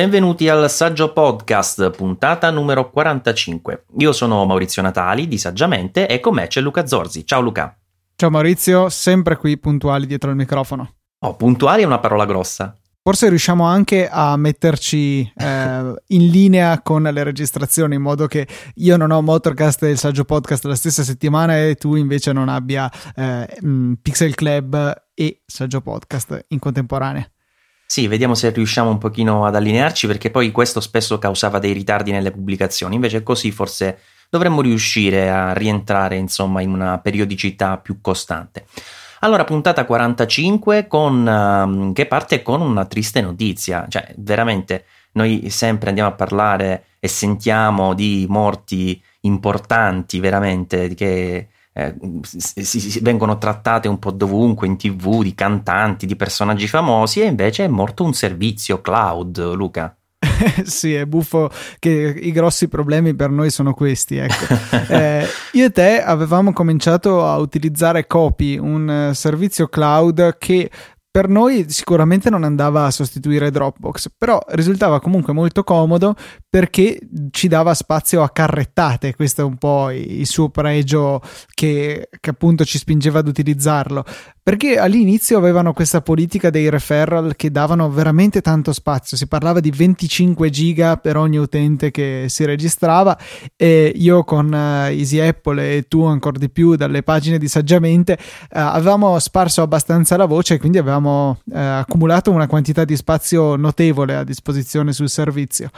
benvenuti al Saggio Podcast, puntata numero 45. Io sono Maurizio Natali di Saggiamente e con me c'è Luca Zorzi. Ciao Luca. Ciao Maurizio, sempre qui puntuali dietro il microfono. Oh, puntuali è una parola grossa. Forse riusciamo anche a metterci eh, in linea con le registrazioni in modo che io non ho Motorcast e il Saggio Podcast la stessa settimana e tu invece non abbia eh, Pixel Club e Saggio Podcast in contemporanea. Sì, vediamo se riusciamo un pochino ad allinearci perché poi questo spesso causava dei ritardi nelle pubblicazioni, invece così forse dovremmo riuscire a rientrare insomma in una periodicità più costante. Allora, puntata 45 con, um, che parte? Con una triste notizia, cioè veramente noi sempre andiamo a parlare e sentiamo di morti importanti veramente che eh, si, si, vengono trattate un po' dovunque in tv di cantanti, di personaggi famosi e invece è morto un servizio cloud, Luca. sì, è buffo che i grossi problemi per noi sono questi. Ecco. eh, io e te avevamo cominciato a utilizzare Copy, un servizio cloud che per noi sicuramente non andava a sostituire Dropbox, però risultava comunque molto comodo perché ci dava spazio a carrettate, questo è un po' il suo pregio che, che appunto ci spingeva ad utilizzarlo. Perché all'inizio avevano questa politica dei referral che davano veramente tanto spazio, si parlava di 25 giga per ogni utente che si registrava e io con uh, Easy Apple e tu ancora di più dalle pagine di saggiamente uh, avevamo sparso abbastanza la voce e quindi avevamo uh, accumulato una quantità di spazio notevole a disposizione sul servizio.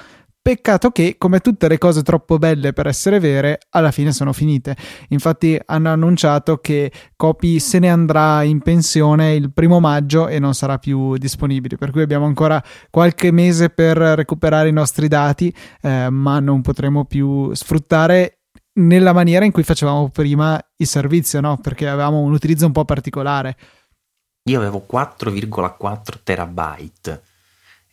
Peccato che, come tutte le cose troppo belle per essere vere, alla fine sono finite. Infatti hanno annunciato che Copy se ne andrà in pensione il primo maggio e non sarà più disponibile. Per cui abbiamo ancora qualche mese per recuperare i nostri dati, eh, ma non potremo più sfruttare nella maniera in cui facevamo prima il servizio, no? Perché avevamo un utilizzo un po' particolare. Io avevo 4,4 terabyte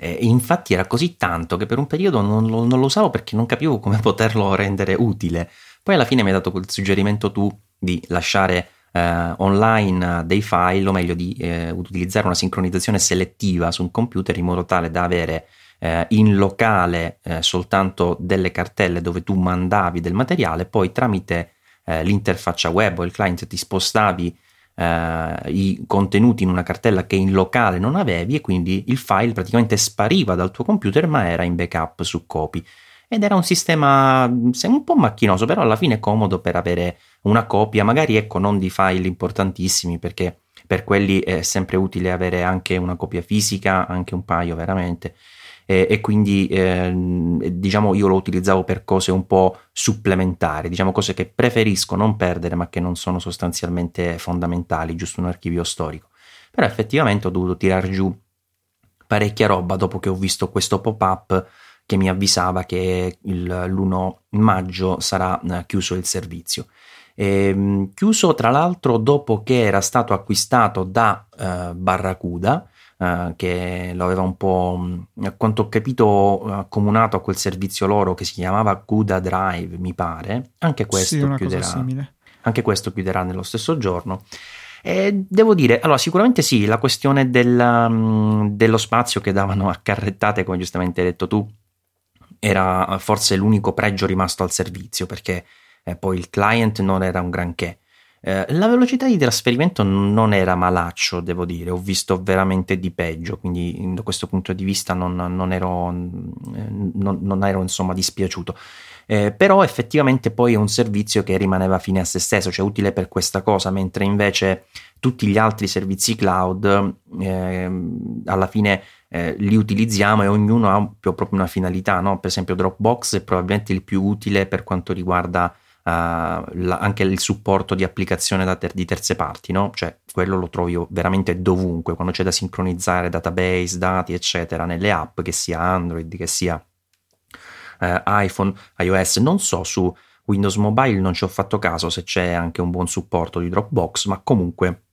eh, infatti era così tanto che per un periodo non lo, non lo, usavo perché non capivo come poterlo rendere utile. Poi alla fine mi hai dato quel suggerimento tu di lasciare eh, online dei file, o meglio di eh, utilizzare una sincronizzazione selettiva su un computer in modo tale da avere eh, in locale eh, soltanto delle cartelle dove tu mandavi del materiale, poi tramite eh, l'interfaccia web o il client ti spostavi eh, i contenuti in una cartella che in locale non avevi e quindi il file praticamente spariva dal tuo computer ma era in backup su copy. Ed era un sistema un po' macchinoso, però alla fine comodo per avere una copia, magari ecco non di file importantissimi perché per quelli è sempre utile avere anche una copia fisica, anche un paio veramente eh, e quindi eh, diciamo io lo utilizzavo per cose un po' supplementari, diciamo cose che preferisco non perdere ma che non sono sostanzialmente fondamentali, giusto un archivio storico. Però effettivamente ho dovuto tirar giù parecchia roba dopo che ho visto questo pop-up che mi avvisava che il, l'1 maggio sarà eh, chiuso il servizio. E, ehm, chiuso tra l'altro dopo che era stato acquistato da uh, Barracuda uh, che lo aveva un po', mm, a quanto ho capito, accomunato a quel servizio loro che si chiamava Cuda Drive, mi pare. Anche questo sì, chiuderà. Anche questo chiuderà nello stesso giorno. E devo dire, allora sicuramente sì, la questione del, um, dello spazio che davano a carrettate, come giustamente hai detto tu, era forse l'unico pregio rimasto al servizio, perché eh, poi il client non era un granché. Eh, la velocità di trasferimento non era malaccio, devo dire, ho visto veramente di peggio, quindi da questo punto di vista non, non ero, eh, non, non, ero insomma dispiaciuto. Eh, però effettivamente poi è un servizio che rimaneva fine a se stesso, cioè utile per questa cosa, mentre invece tutti gli altri servizi cloud ehm, alla fine eh, li utilizziamo e ognuno ha proprio una finalità, no? per esempio Dropbox è probabilmente il più utile per quanto riguarda la, anche il supporto di applicazione ter- di terze parti, no? Cioè, quello lo trovo io veramente dovunque, quando c'è da sincronizzare database, dati, eccetera, nelle app, che sia Android, che sia eh, iPhone, iOS, non so su Windows Mobile non ci ho fatto caso se c'è anche un buon supporto di Dropbox, ma comunque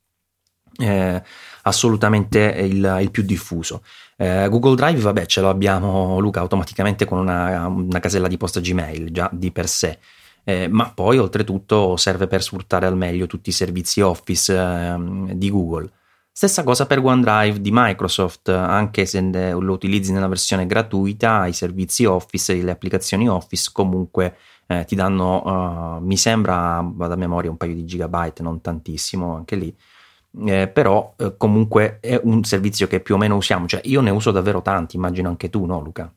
eh, assolutamente il, il, più diffuso. Eh, Google Drive, vabbè, ce lo abbiamo Luca automaticamente con una, una casella di posta Gmail già di per sé eh, ma poi oltretutto serve per sfruttare al meglio tutti i servizi Office eh, di Google. Stessa cosa per OneDrive di Microsoft, anche se lo utilizzi nella versione gratuita, i servizi Office e le applicazioni Office comunque eh, ti danno, uh, mi sembra, vado a memoria, un paio di gigabyte, non tantissimo anche lì, eh, però eh, comunque è un servizio che più o meno usiamo, cioè io ne uso davvero tanti, immagino anche tu, no Luca?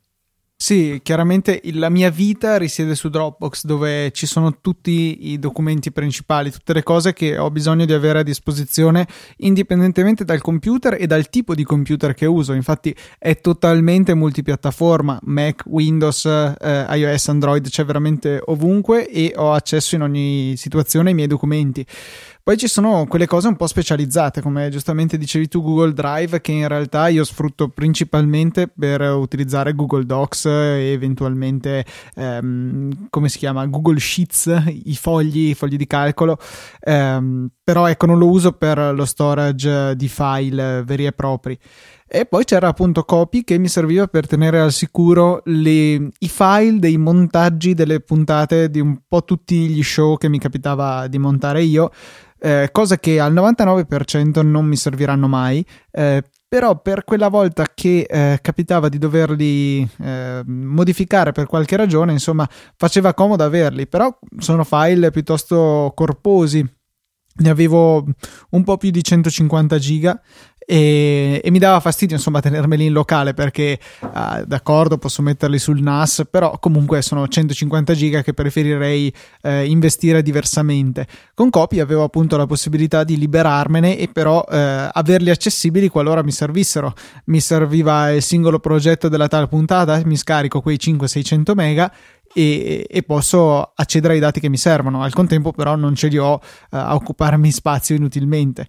Sì, chiaramente la mia vita risiede su Dropbox dove ci sono tutti i documenti principali, tutte le cose che ho bisogno di avere a disposizione indipendentemente dal computer e dal tipo di computer che uso. Infatti è totalmente multipiattaforma, Mac, Windows, eh, iOS, Android, c'è veramente ovunque e ho accesso in ogni situazione ai miei documenti. Poi ci sono quelle cose un po' specializzate, come giustamente dicevi tu, Google Drive, che in realtà io sfrutto principalmente per utilizzare Google Docs e eventualmente, ehm, come si chiama, Google Sheets, i fogli, i fogli di calcolo. Ehm, però ecco, non lo uso per lo storage di file veri e propri. E poi c'era appunto Copy che mi serviva per tenere al sicuro le, i file dei montaggi delle puntate di un po' tutti gli show che mi capitava di montare io eh, cosa che al 99% non mi serviranno mai. Eh, però per quella volta che eh, capitava di doverli eh, modificare per qualche ragione, insomma, faceva comodo averli, però sono file piuttosto corposi. Ne avevo un po' più di 150 giga e, e, mi dava fastidio insomma tenermeli in locale perché uh, d'accordo posso metterli sul NAS però comunque sono 150 giga che preferirei uh, investire diversamente con Copy avevo appunto la possibilità di liberarmene e però uh, averli accessibili qualora mi servissero mi serviva il singolo progetto della tal puntata mi scarico quei 500-600 mega e, e, posso accedere ai dati che mi servono. Al contempo, però, non ce li ho uh, a occuparmi spazio inutilmente.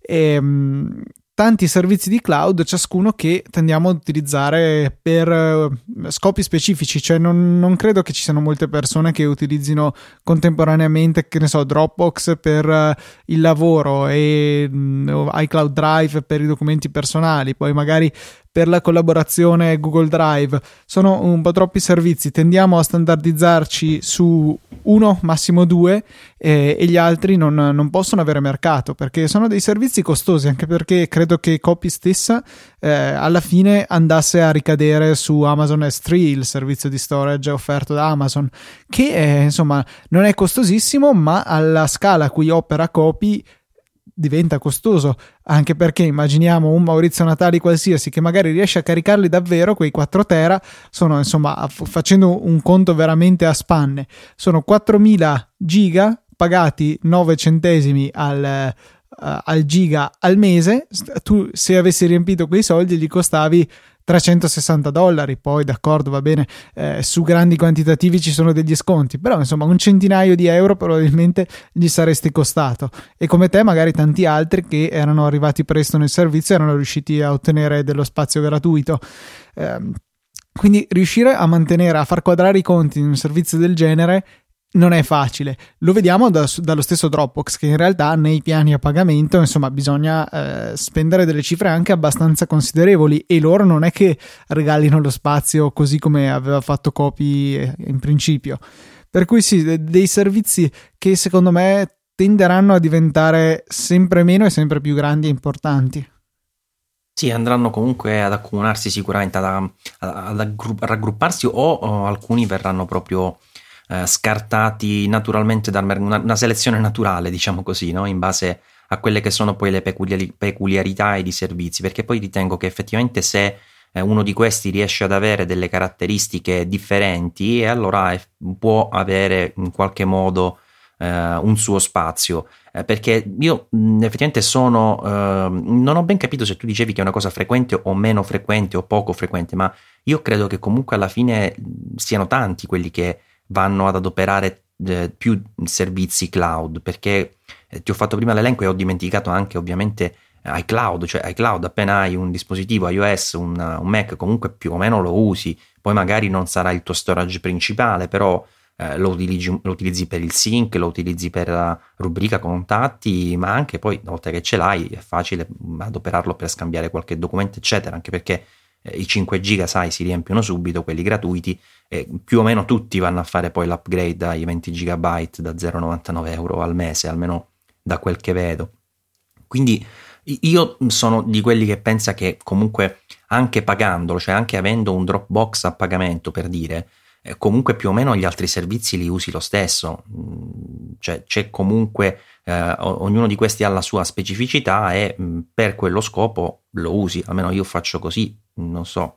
E, um, tanti servizi di cloud, ciascuno che tendiamo ad utilizzare per eh, scopi specifici, cioè non, non, credo che ci siano molte persone che utilizzino contemporaneamente, che ne so, Dropbox per uh, il lavoro e um, iCloud Drive per i documenti personali, poi magari per la collaborazione Google Drive. Sono un po' troppi servizi, tendiamo a standardizzarci su uno, massimo due, eh, e gli altri non, non, possono avere mercato perché sono dei servizi costosi, anche perché credo che Copy stessa eh, alla fine andasse a ricadere su Amazon S3, il servizio di storage offerto da Amazon, che eh, insomma non è costosissimo, ma alla scala a cui opera Copy diventa costoso, anche perché immaginiamo un Maurizio Natali qualsiasi che magari riesce a caricarli davvero, quei 4 tera, sono insomma, facendo un conto veramente a spanne, sono 4000 giga pagati 9 centesimi al, uh, al giga al mese, tu se avessi riempito quei soldi gli costavi 360 dollari, poi d'accordo va bene, eh, su grandi quantitativi ci sono degli sconti, però insomma un centinaio di euro probabilmente gli saresti costato e come te magari tanti altri che erano arrivati presto nel servizio erano riusciti a ottenere dello spazio gratuito. Eh, quindi riuscire a mantenere, a far quadrare i conti in un servizio del genere non è facile. Lo vediamo da, dallo stesso Dropbox che in realtà nei piani a pagamento, insomma, bisogna eh, spendere delle cifre anche abbastanza considerevoli e loro non è che regalino lo spazio così come aveva fatto Copy eh, in principio. Per cui sì, dei servizi che secondo me tenderanno a diventare sempre meno e sempre più grandi e importanti. Sì, andranno comunque ad accumularsi sicuramente, ad, ad, ad raggrupparsi o, o alcuni verranno proprio eh, scartati naturalmente da una, una, selezione naturale, diciamo così, no? in base a quelle che sono poi le peculiari, peculiarità e i servizi, perché poi ritengo che effettivamente se eh, uno di questi riesce ad avere delle caratteristiche differenti, e allora può avere in qualche modo eh, un suo spazio. Perché io effettivamente sono. Eh, non ho ben capito se tu dicevi che è una cosa frequente o meno frequente o poco frequente, ma io credo che comunque alla fine siano tanti quelli che vanno ad adoperare eh, più servizi cloud, perché eh, ti ho fatto prima l'elenco e ho dimenticato anche ovviamente iCloud, cioè iCloud appena hai un dispositivo iOS, un, un, Mac, comunque più o meno lo usi, poi magari non sarà il tuo storage principale, però eh, lo, utilizzi, lo, utilizzi, per il sync, lo utilizzi per la rubrica contatti, ma anche poi una volta che ce l'hai è facile adoperarlo per scambiare qualche documento, eccetera, anche perché eh, i 5 giga, sai, si riempiono subito, quelli gratuiti, e più o meno tutti vanno a fare poi l'upgrade ai 20 GB da 0,99 euro al mese, almeno da quel che vedo. Quindi Io sono di quelli che pensa che comunque anche pagandolo, cioè anche avendo un Dropbox a pagamento per dire, eh, comunque più o meno gli altri servizi li usi lo stesso, mm, cioè c'è comunque eh, ognuno di questi ha la sua specificità e mm, per quello scopo lo usi, almeno io faccio così, non so.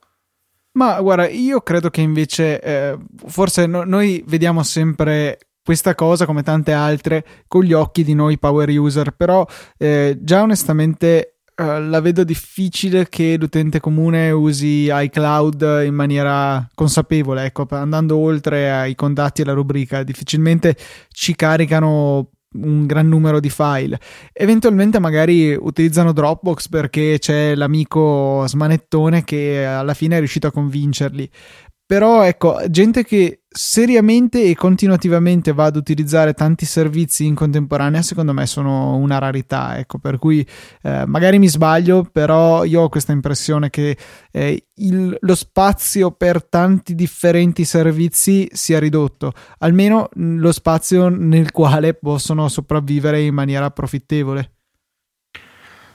Ma guarda, io credo che invece eh, forse no, noi vediamo sempre questa cosa come tante altre con gli occhi di noi power user, però eh, già onestamente eh, la vedo difficile che l'utente comune usi iCloud in maniera consapevole, ecco, andando oltre ai contatti e la rubrica, difficilmente ci caricano un gran numero di file. Eventualmente magari utilizzano Dropbox perché c'è l'amico smanettone che alla fine è riuscito a convincerli. Però ecco, gente che seriamente e continuativamente va ad utilizzare tanti servizi in contemporanea, secondo me sono una rarità. Ecco, per cui eh, magari mi sbaglio, però io ho questa impressione che eh, il, lo spazio per tanti differenti servizi sia ridotto, almeno lo spazio nel quale possono sopravvivere in maniera profittevole.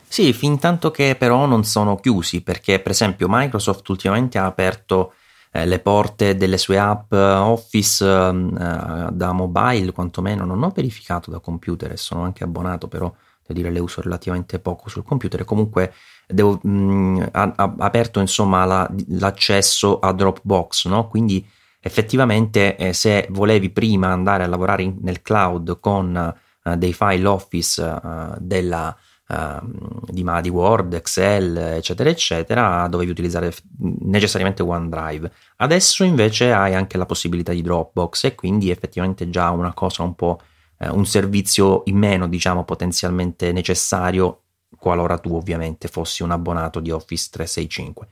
Sì, fin tanto che però non sono chiusi, perché per esempio Microsoft ultimamente ha aperto eh, le porte delle sue app Office eh, da mobile, quantomeno non ho verificato da computer e sono anche abbonato, però devo dire le uso relativamente poco sul computer. Comunque devo, mh, ha, ha, aperto insomma la, l'accesso a Dropbox, no? Quindi effettivamente eh, se volevi prima andare a lavorare in, nel cloud con eh, dei file Office eh, della Ehm, di, di Word, Excel, eccetera, eccetera, dovevi utilizzare necessariamente OneDrive. Adesso invece hai anche la possibilità di Dropbox e quindi effettivamente già una cosa un po' eh, un servizio in meno, diciamo, potenzialmente necessario qualora tu ovviamente fossi un abbonato di Office 365.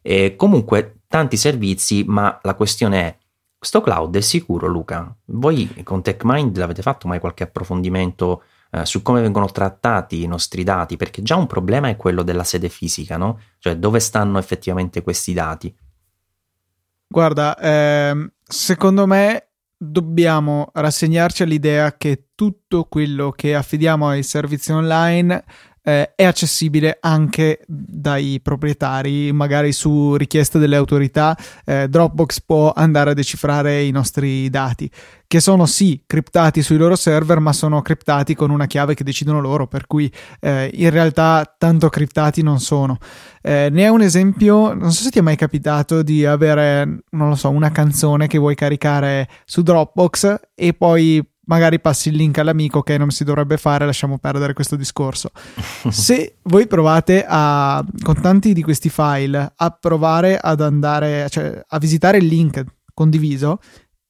E comunque tanti servizi, ma la questione è questo cloud è sicuro, Luca? Voi con TechMind l'avete fatto mai qualche approfondimento eh, su come vengono trattati i nostri dati, perché già un problema è quello della sede fisica, no? Cioè dove stanno effettivamente questi dati. Guarda, ehm, secondo me dobbiamo rassegnarci all'idea che tutto quello che affidiamo ai servizi online eh, è accessibile anche dai proprietari, magari su richiesta delle autorità. Eh, Dropbox può andare a decifrare i nostri dati, che sono sì criptati sui loro server, ma sono criptati con una chiave che decidono loro, per cui eh, in realtà tanto criptati non sono. Eh, ne è un esempio, non so se ti è mai capitato di avere, non lo so, una canzone che vuoi caricare su Dropbox e poi magari passi il link all'amico che non si dovrebbe fare, lasciamo perdere questo discorso. Se voi provate a, con tanti di questi file, a provare ad andare, cioè a visitare il link condiviso,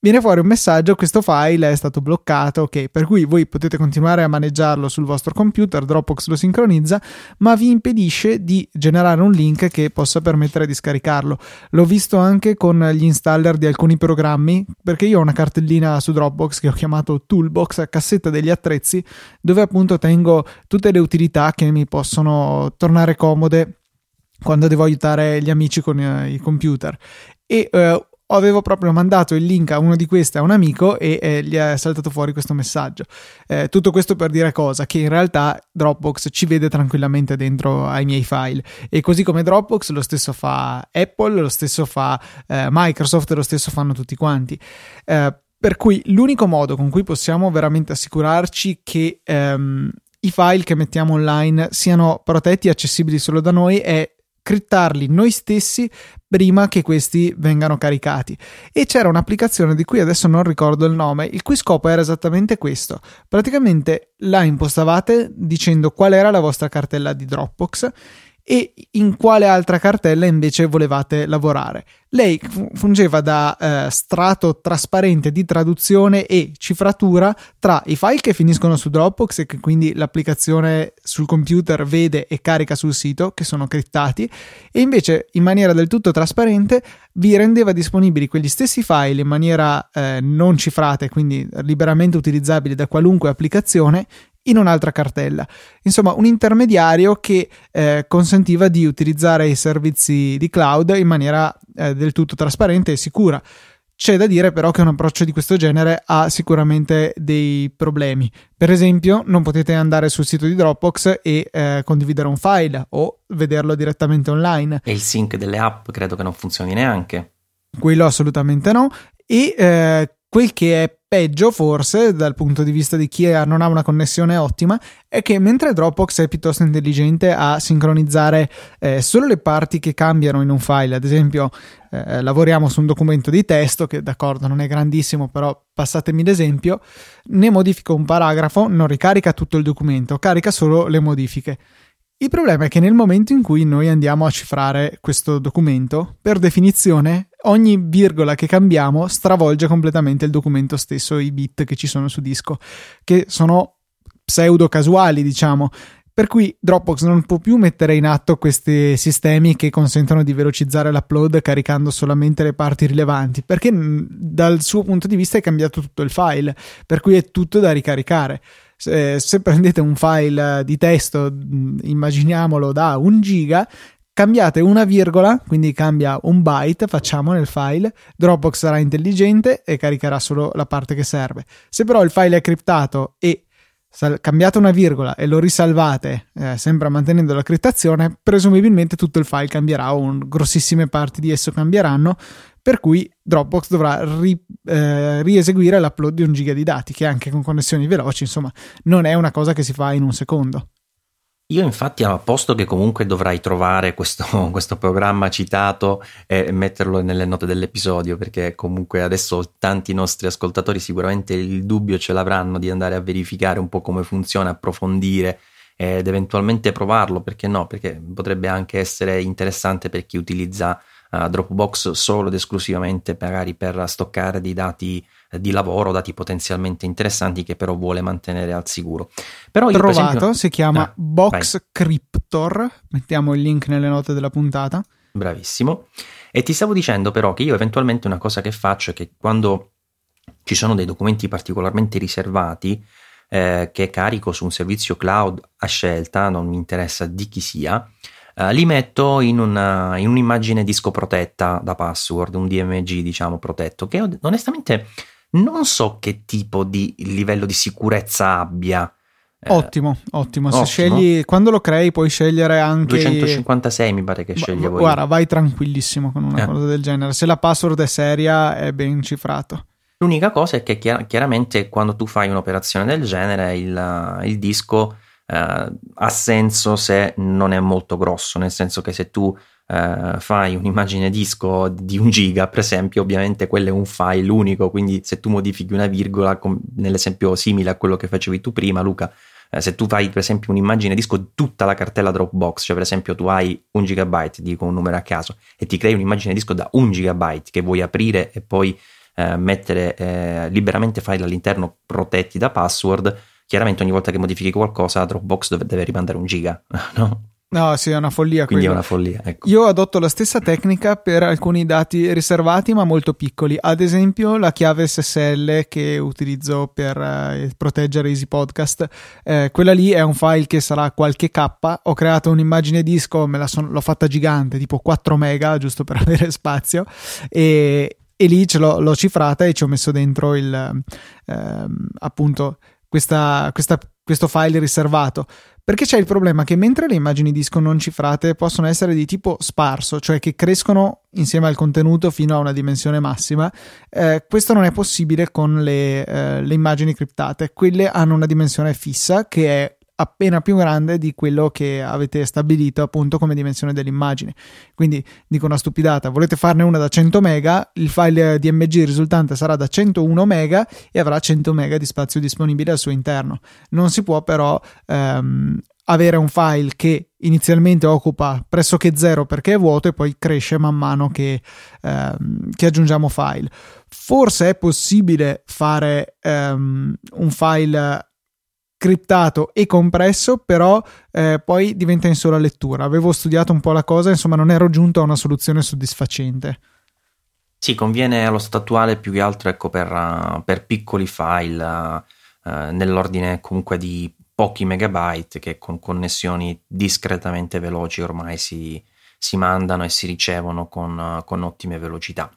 viene fuori un messaggio, questo file è stato bloccato, ok, per cui voi potete continuare a maneggiarlo sul vostro computer, Dropbox lo sincronizza, ma vi impedisce di generare un link che possa permettere di scaricarlo. L'ho visto anche con gli installer di alcuni programmi, perché io ho una cartellina su Dropbox che ho chiamato Toolbox, cassetta degli attrezzi, dove appunto tengo tutte le utilità che mi possono tornare comode quando devo aiutare gli amici con i computer. E eh, avevo proprio mandato il link a uno di queste a un amico e eh, gli è saltato fuori questo messaggio. Eh, tutto questo per dire cosa? Che in realtà Dropbox ci vede tranquillamente dentro ai miei file e così come Dropbox lo stesso fa Apple, lo stesso fa eh, Microsoft, lo stesso fanno tutti quanti. Eh, per cui l'unico modo con cui possiamo veramente assicurarci che ehm, i file che mettiamo online siano protetti e accessibili solo da noi è criptarli noi stessi prima che questi vengano caricati. E c'era un'applicazione di cui adesso non ricordo il nome, il cui scopo era esattamente questo. Praticamente la impostavate dicendo qual era la vostra cartella di Dropbox e in quale altra cartella invece volevate lavorare. Lei fungeva da eh, strato trasparente di traduzione e cifratura tra i file che finiscono su Dropbox e che quindi l'applicazione sul computer vede e carica sul sito, che sono criptati, e invece in maniera del tutto trasparente vi rendeva disponibili quegli stessi file in maniera eh, non cifrata e quindi liberamente utilizzabili da qualunque applicazione in un'altra cartella. Insomma, un intermediario che eh, consentiva di utilizzare i servizi di cloud in maniera eh, del tutto trasparente e sicura. C'è da dire però che un approccio di questo genere ha sicuramente dei problemi. Per esempio, non potete andare sul sito di Dropbox e eh, condividere un file o vederlo direttamente online. E il sync delle app credo che non funzioni neanche. Quello assolutamente no. E eh, quel che è peggio forse dal punto di vista di chi non ha una connessione ottima è che mentre Dropbox è piuttosto intelligente a sincronizzare eh, solo le parti che cambiano in un file, ad esempio eh, lavoriamo su un documento di testo che d'accordo non è grandissimo però passatemi l'esempio, ne modifico un paragrafo, non ricarica tutto il documento, carica solo le modifiche. Il problema è che nel momento in cui noi andiamo a cifrare questo documento, per definizione ogni virgola che cambiamo stravolge completamente il documento stesso, i bit che ci sono su disco, che sono pseudo casuali, diciamo. Per cui Dropbox non può più mettere in atto questi sistemi che consentono di velocizzare l'upload caricando solamente le parti rilevanti, perché dal suo punto di vista è cambiato tutto il file, per cui è tutto da ricaricare. Se, se prendete un file di testo, immaginiamolo da un giga, cambiate una virgola, quindi cambia un byte, facciamo nel file, Dropbox sarà intelligente e caricherà solo la parte che serve. Se però il file è criptato e cambiate una virgola e lo risalvate eh, sempre mantenendo la criptazione, presumibilmente tutto il file cambierà o grossissime parti di esso cambieranno, per cui Dropbox dovrà ri, eh, rieseguire l'upload di un giga di dati, che anche con connessioni veloci, insomma, non è una cosa che si fa in un secondo. Io infatti a posto che comunque dovrai trovare questo, questo, programma citato e metterlo nelle note dell'episodio perché comunque adesso tanti nostri ascoltatori sicuramente il dubbio ce l'avranno di andare a verificare un po' come funziona, approfondire ed eventualmente provarlo, perché no? Perché potrebbe anche essere interessante per chi utilizza uh, Dropbox solo ed esclusivamente magari per stoccare dei dati di lavoro, dati potenzialmente interessanti che però vuole mantenere al sicuro. Però io, Trovato, esempio... si chiama ah, Box vai. Cryptor, mettiamo il link nelle note della puntata. Bravissimo. E ti stavo dicendo però che io eventualmente una cosa che faccio è che quando ci sono dei documenti particolarmente riservati eh, che carico su un servizio cloud a scelta, non mi interessa di chi sia, eh, li metto in, una, in un'immagine disco protetta da password, un DMG diciamo protetto, che onestamente non so che tipo di livello di sicurezza abbia. Eh, ottimo, ottimo. Se ottimo. scegli quando lo crei, puoi schiedere anche 256 mi pare che sceglie voi. Guarda, vai tranquillissimo con una eh. cosa del genere. Se la password è seria, è ben cifrato. L'unica cosa è che chiar- chiaramente quando tu fai un'operazione del genere, il, il disco eh, ha senso se non è molto grosso, nel senso che se tu Uh, fai un'immagine disco di un giga, per esempio, ovviamente quello è un file unico, quindi se tu modifichi una virgola, com- nell'esempio simile a quello che facevi tu prima, Luca, uh, se tu fai per esempio un'immagine disco di tutta la cartella Dropbox, cioè per esempio tu hai un gigabyte, dico un numero a caso, e ti crei un'immagine disco da un gigabyte che vuoi aprire e poi uh, mettere liberamente file all'interno protetti da password, chiaramente ogni volta che modifichi qualcosa Dropbox deve, deve rimandare un giga, no? No, sì, è una follia. Quindi quello. è una follia. Ecco. Io adotto la stessa tecnica per alcuni dati riservati ma molto piccoli. Ad esempio, la chiave SSL che utilizzo per eh, proteggere Easy Podcast. Eh, quella lì è un file che sarà qualche K. Ho creato un'immagine disco, me la son- l'ho fatta gigante, tipo 4 mega, giusto per avere spazio. E, e lì ce l'ho, l'ho, cifrata e ci ho messo dentro il ehm, appunto questa, questa, questo file riservato. Perché c'è il problema che mentre le immagini disco non cifrate possono essere di tipo sparso, cioè che crescono insieme al contenuto fino a una dimensione massima, eh, questo non è possibile con le, eh, le immagini criptate. Quelle hanno una dimensione fissa che è appena più grande di quello che avete stabilito appunto come dimensione dell'immagine. Quindi dico una stupidata, volete farne una da 100 mega, il file DMG risultante sarà da 101 mega e avrà 100 mega di spazio disponibile al suo interno. Non si può però ehm, avere un file che inizialmente occupa pressoché zero perché è vuoto e poi cresce man mano che, ehm, che aggiungiamo file. Forse è possibile fare ehm, un file criptato e compresso, però eh, poi diventa in sola lettura. Avevo studiato un po' la cosa, insomma, non ero giunto a una soluzione soddisfacente. Sì, conviene allo stato attuale più che altro ecco, per, uh, per piccoli file uh, nell'ordine comunque di pochi megabyte che con connessioni discretamente veloci ormai si, si mandano e si ricevono con, con ottime velocità.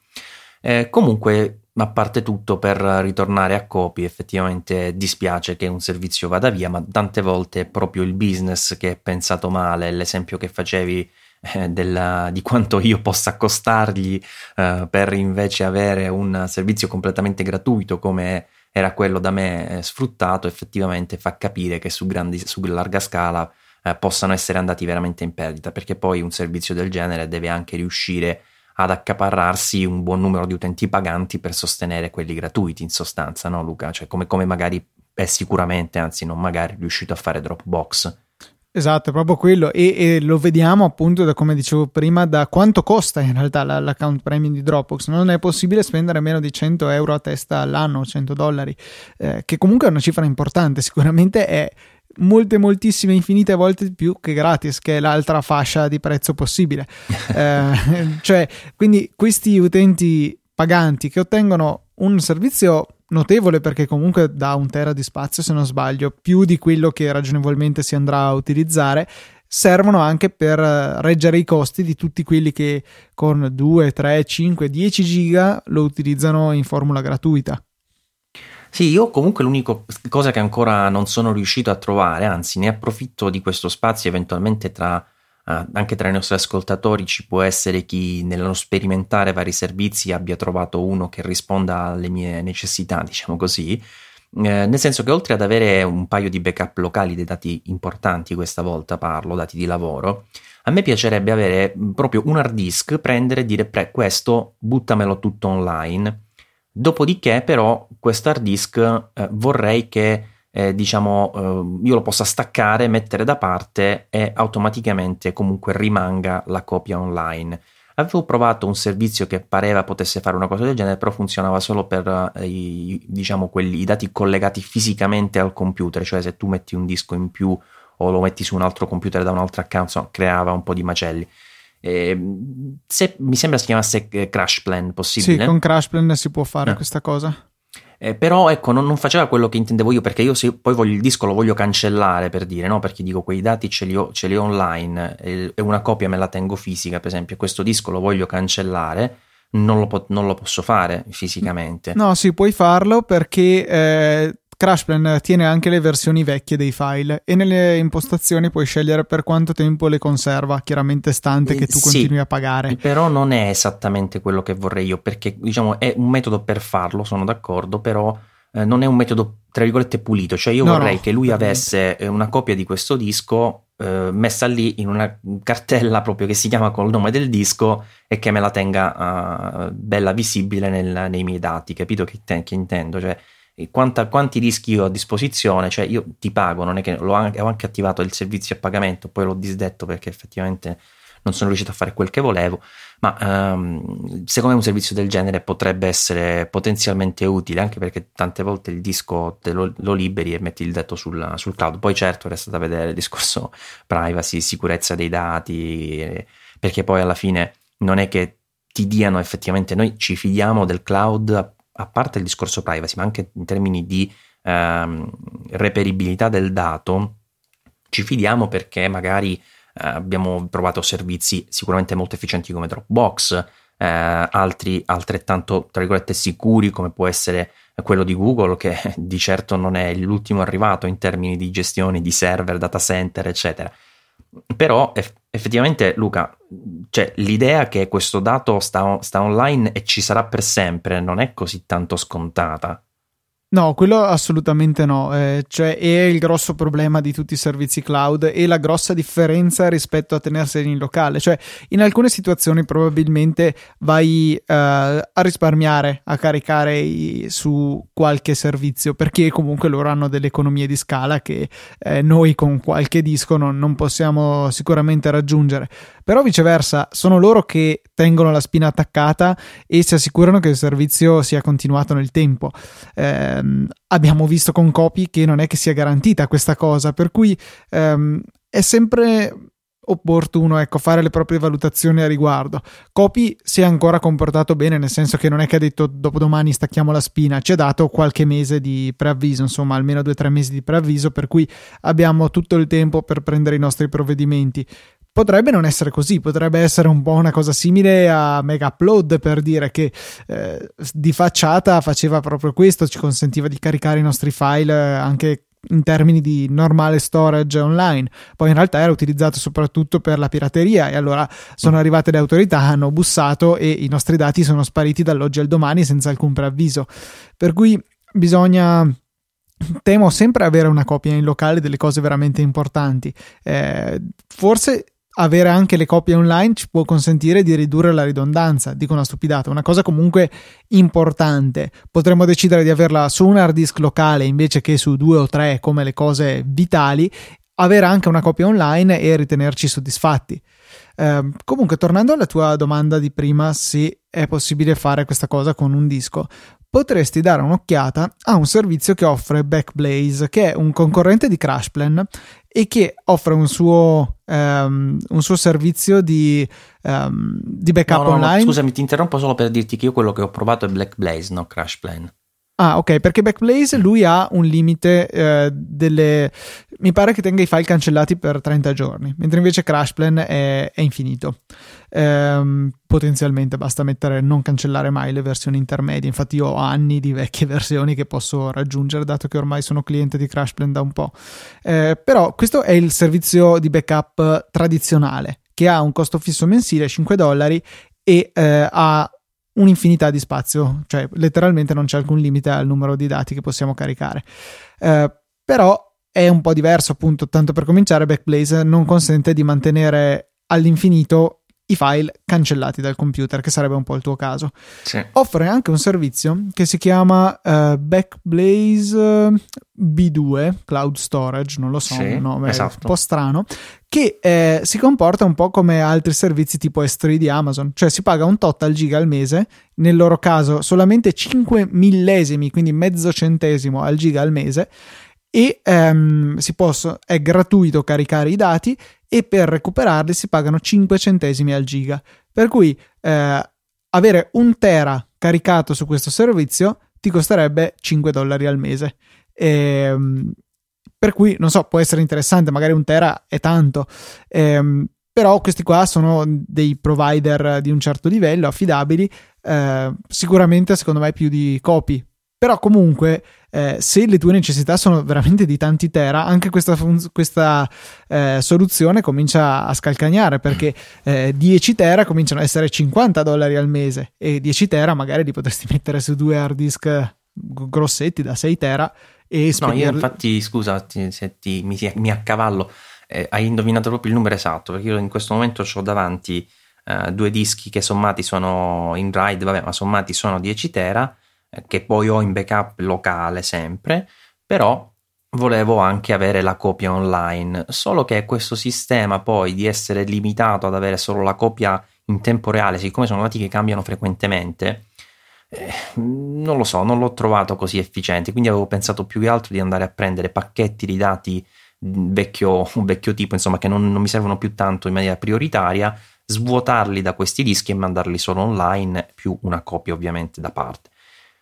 Eh, comunque, a parte tutto, per ritornare a Copy, effettivamente dispiace che un servizio vada via, ma tante volte è proprio il business che è pensato male. L'esempio che facevi eh, della, di quanto io possa accostargli eh, per invece avere un servizio completamente gratuito come era quello da me eh, sfruttato, effettivamente fa capire che su, grandi, su larga scala eh, possano essere andati veramente in perdita, perché poi un servizio del genere deve anche riuscire ad accaparrarsi un buon numero di utenti paganti per sostenere quelli gratuiti, in sostanza, no Luca? Cioè come, come magari è sicuramente, anzi non magari, riuscito a fare Dropbox. Esatto, proprio quello e, e, lo vediamo appunto da come dicevo prima da quanto costa in realtà la, l'account premium di Dropbox. Non è possibile spendere meno di 100 euro a testa all'anno, 100 dollari, eh, che comunque è una cifra importante, sicuramente è molte moltissime infinite volte di più che gratis che è l'altra fascia di prezzo possibile. Eh, cioè quindi questi utenti paganti che ottengono un servizio notevole perché comunque dà un tera di spazio se non sbaglio più di quello che ragionevolmente si andrà a utilizzare servono anche per reggere i costi di tutti quelli che con 2, 3, 5, 10 giga lo utilizzano in formula gratuita sì, io comunque l'unica cosa che ancora non sono riuscito a trovare, anzi ne approfitto di questo spazio eventualmente tra, uh, anche tra i nostri ascoltatori ci può essere chi nello sperimentare vari servizi abbia trovato uno che risponda alle mie necessità, diciamo così, eh, nel senso che oltre ad avere un paio di backup locali dei dati importanti, questa volta parlo, dati di lavoro, a me piacerebbe avere proprio un hard disk, prendere e dire pre, questo buttamelo tutto online Dopodiché, però, questo hard disk eh, vorrei che eh, diciamo eh, io lo possa staccare, mettere da parte e automaticamente comunque rimanga la copia online. Avevo provato un servizio che pareva potesse fare una cosa del genere, però funzionava solo per eh, i, diciamo, quelli, i dati collegati fisicamente al computer, cioè se tu metti un disco in più o lo metti su un altro computer da un altro account, insomma, creava un po' di macelli. Eh, se, mi sembra si chiamasse eh, Crash Plan, possibile? Sì, con Crash Plan si può fare no. questa cosa. Eh, però ecco, non, non, faceva quello che intendevo io perché io se poi voglio, il disco lo voglio cancellare per dire, no? Perché dico quei dati ce li ho, ce li ho online e, e, una copia me la tengo fisica, per esempio, questo disco lo voglio cancellare. Non lo, po- non lo posso fare fisicamente. No, sì, puoi farlo perché eh, CrashPlan tiene anche le versioni vecchie dei file e nelle impostazioni puoi scegliere per quanto tempo le conserva, chiaramente stante che tu sì, continui a pagare. Però non è esattamente quello che vorrei io, perché diciamo è un metodo per farlo, sono d'accordo, però eh, non è un metodo tra virgolette pulito, cioè io no, vorrei no, che lui avesse eh, una copia di questo disco eh, messa lì in una cartella proprio che si chiama col nome del disco e che me la tenga uh, bella visibile nel, nei miei dati, capito che, te, che intendo? Cioè quanta, quanti rischi ho a disposizione, cioè io ti pago, non è che anche, ho anche attivato il servizio a pagamento, poi l'ho disdetto perché effettivamente non sono riuscito a fare quel che volevo, ma um, secondo me un servizio del genere potrebbe essere potenzialmente utile, anche perché tante volte il disco te lo, lo liberi e metti il detto sul, sul, cloud, poi certo resta da vedere il discorso privacy, sicurezza dei dati, eh, perché poi alla fine non è che ti diano effettivamente, noi ci fidiamo del cloud a parte il discorso privacy, ma anche in termini di ehm, reperibilità del dato, ci fidiamo perché magari eh, abbiamo provato servizi sicuramente molto efficienti come Dropbox, eh, altri altrettanto, tra virgolette, sicuri come può essere quello di Google, che di certo non è l'ultimo arrivato in termini di gestione di server, data center, eccetera. Però effettivamente, Luca, cioè, l'idea che questo dato sta, sta online e ci sarà per sempre non è così tanto scontata. No, quello assolutamente no, eh, cioè è il grosso problema di tutti i servizi cloud e la grossa differenza rispetto a tenerseli in locale, cioè in alcune situazioni probabilmente vai uh, a risparmiare, a caricare i, su qualche servizio perché comunque loro hanno delle economie di scala che eh, noi con qualche disco non, non possiamo sicuramente raggiungere, però viceversa sono loro che tengono la spina attaccata e si assicurano che il servizio sia continuato nel tempo. Eh, ehm, abbiamo visto con Copy che non è che sia garantita questa cosa, per cui ehm, è sempre opportuno ecco, fare le proprie valutazioni a riguardo. Copy si è ancora comportato bene, nel senso che non è che ha detto dopodomani stacchiamo la spina, ci ha dato qualche mese di preavviso, insomma almeno due o tre mesi di preavviso, per cui abbiamo tutto il tempo per prendere i nostri provvedimenti potrebbe non essere così, potrebbe essere un po' una cosa simile a Mega Upload per dire che eh, di facciata faceva proprio questo, ci consentiva di caricare i nostri file eh, anche in termini di normale storage online, poi in realtà era utilizzato soprattutto per la pirateria e allora sono arrivate le autorità, hanno bussato e i nostri dati sono spariti dall'oggi al domani senza alcun preavviso. Per cui bisogna temo sempre avere una copia in locale delle cose veramente importanti. Eh, forse avere anche le copie online ci può consentire di ridurre la ridondanza. Dico una stupidata, una cosa comunque importante. Potremmo decidere di averla su un hard disk locale invece che su due o tre come le cose vitali, avere anche una copia online e ritenerci soddisfatti. Eh, comunque, tornando alla tua domanda di prima, se è possibile fare questa cosa con un disco, potresti dare un'occhiata a un servizio che offre Backblaze, che è un concorrente di CrashPlan e che offre un suo, um, un suo servizio di, um, di backup no, no, online. No, scusami, ti interrompo solo per dirti che io quello che ho provato è Blackblaze, no CrashPlan. Ah, ok, perché Backblaze lui ha un limite eh, delle. Mi pare che tenga i file cancellati per 30 giorni, mentre invece CrashPlan è, è infinito. Ehm, potenzialmente basta mettere non cancellare mai le versioni intermedie. Infatti, io ho anni di vecchie versioni che posso raggiungere, dato che ormai sono cliente di CrashPlan da un po'. Eh, però questo è il servizio di backup tradizionale che ha un costo fisso mensile 5 dollari e eh, ha un'infinità di spazio, cioè letteralmente non c'è alcun limite al numero di dati che possiamo caricare. Eh, però è un po' diverso, appunto, tanto per cominciare, Backblaze non consente di mantenere all'infinito i file cancellati dal computer, che sarebbe un po' il tuo caso. Sì. Offre anche un servizio che si chiama uh, Backblaze B2 Cloud Storage, non lo so, sì, un nome esatto. un po' strano, che eh, si comporta un po' come altri servizi tipo S3 di Amazon, cioè si paga un tot al giga al mese, nel loro caso solamente 5 millesimi, quindi mezzo centesimo al giga al mese e si posso, è gratuito caricare i dati e per recuperarli si pagano 5 centesimi al giga. Per cui eh, avere un tera caricato su questo servizio ti costerebbe 5 dollari al mese. Ehm, per cui, non so, può essere interessante, magari un tera è tanto. Eh, però questi qua sono dei provider di un certo livello, affidabili, eh, sicuramente secondo me più di copy. Però comunque eh, se le tue necessità sono veramente di tanti tera, anche questa, fun- questa eh, soluzione comincia a scalcagnare perché eh, 10 tera cominciano ad essere 50 dollari al mese e 10 tera magari li potresti mettere su due hard disk grossetti da 6 tera e No, io infatti, scusa se ti, mi, mi accavallo, eh, hai indovinato proprio il numero esatto perché io in questo momento ho davanti eh, due dischi che sommati sono in RAID, vabbè, ma sommati sono 10 tera che poi ho in backup locale sempre, però volevo anche avere la copia online, solo che questo sistema poi di essere limitato ad avere solo la copia in tempo reale, siccome sono dati che cambiano frequentemente, eh, non lo so, non l'ho trovato così efficiente, quindi avevo pensato più che altro di andare a prendere pacchetti di dati vecchio, vecchio tipo, insomma, che non, non mi servono più tanto in maniera prioritaria, svuotarli da questi dischi e mandarli solo online, più una copia ovviamente da parte.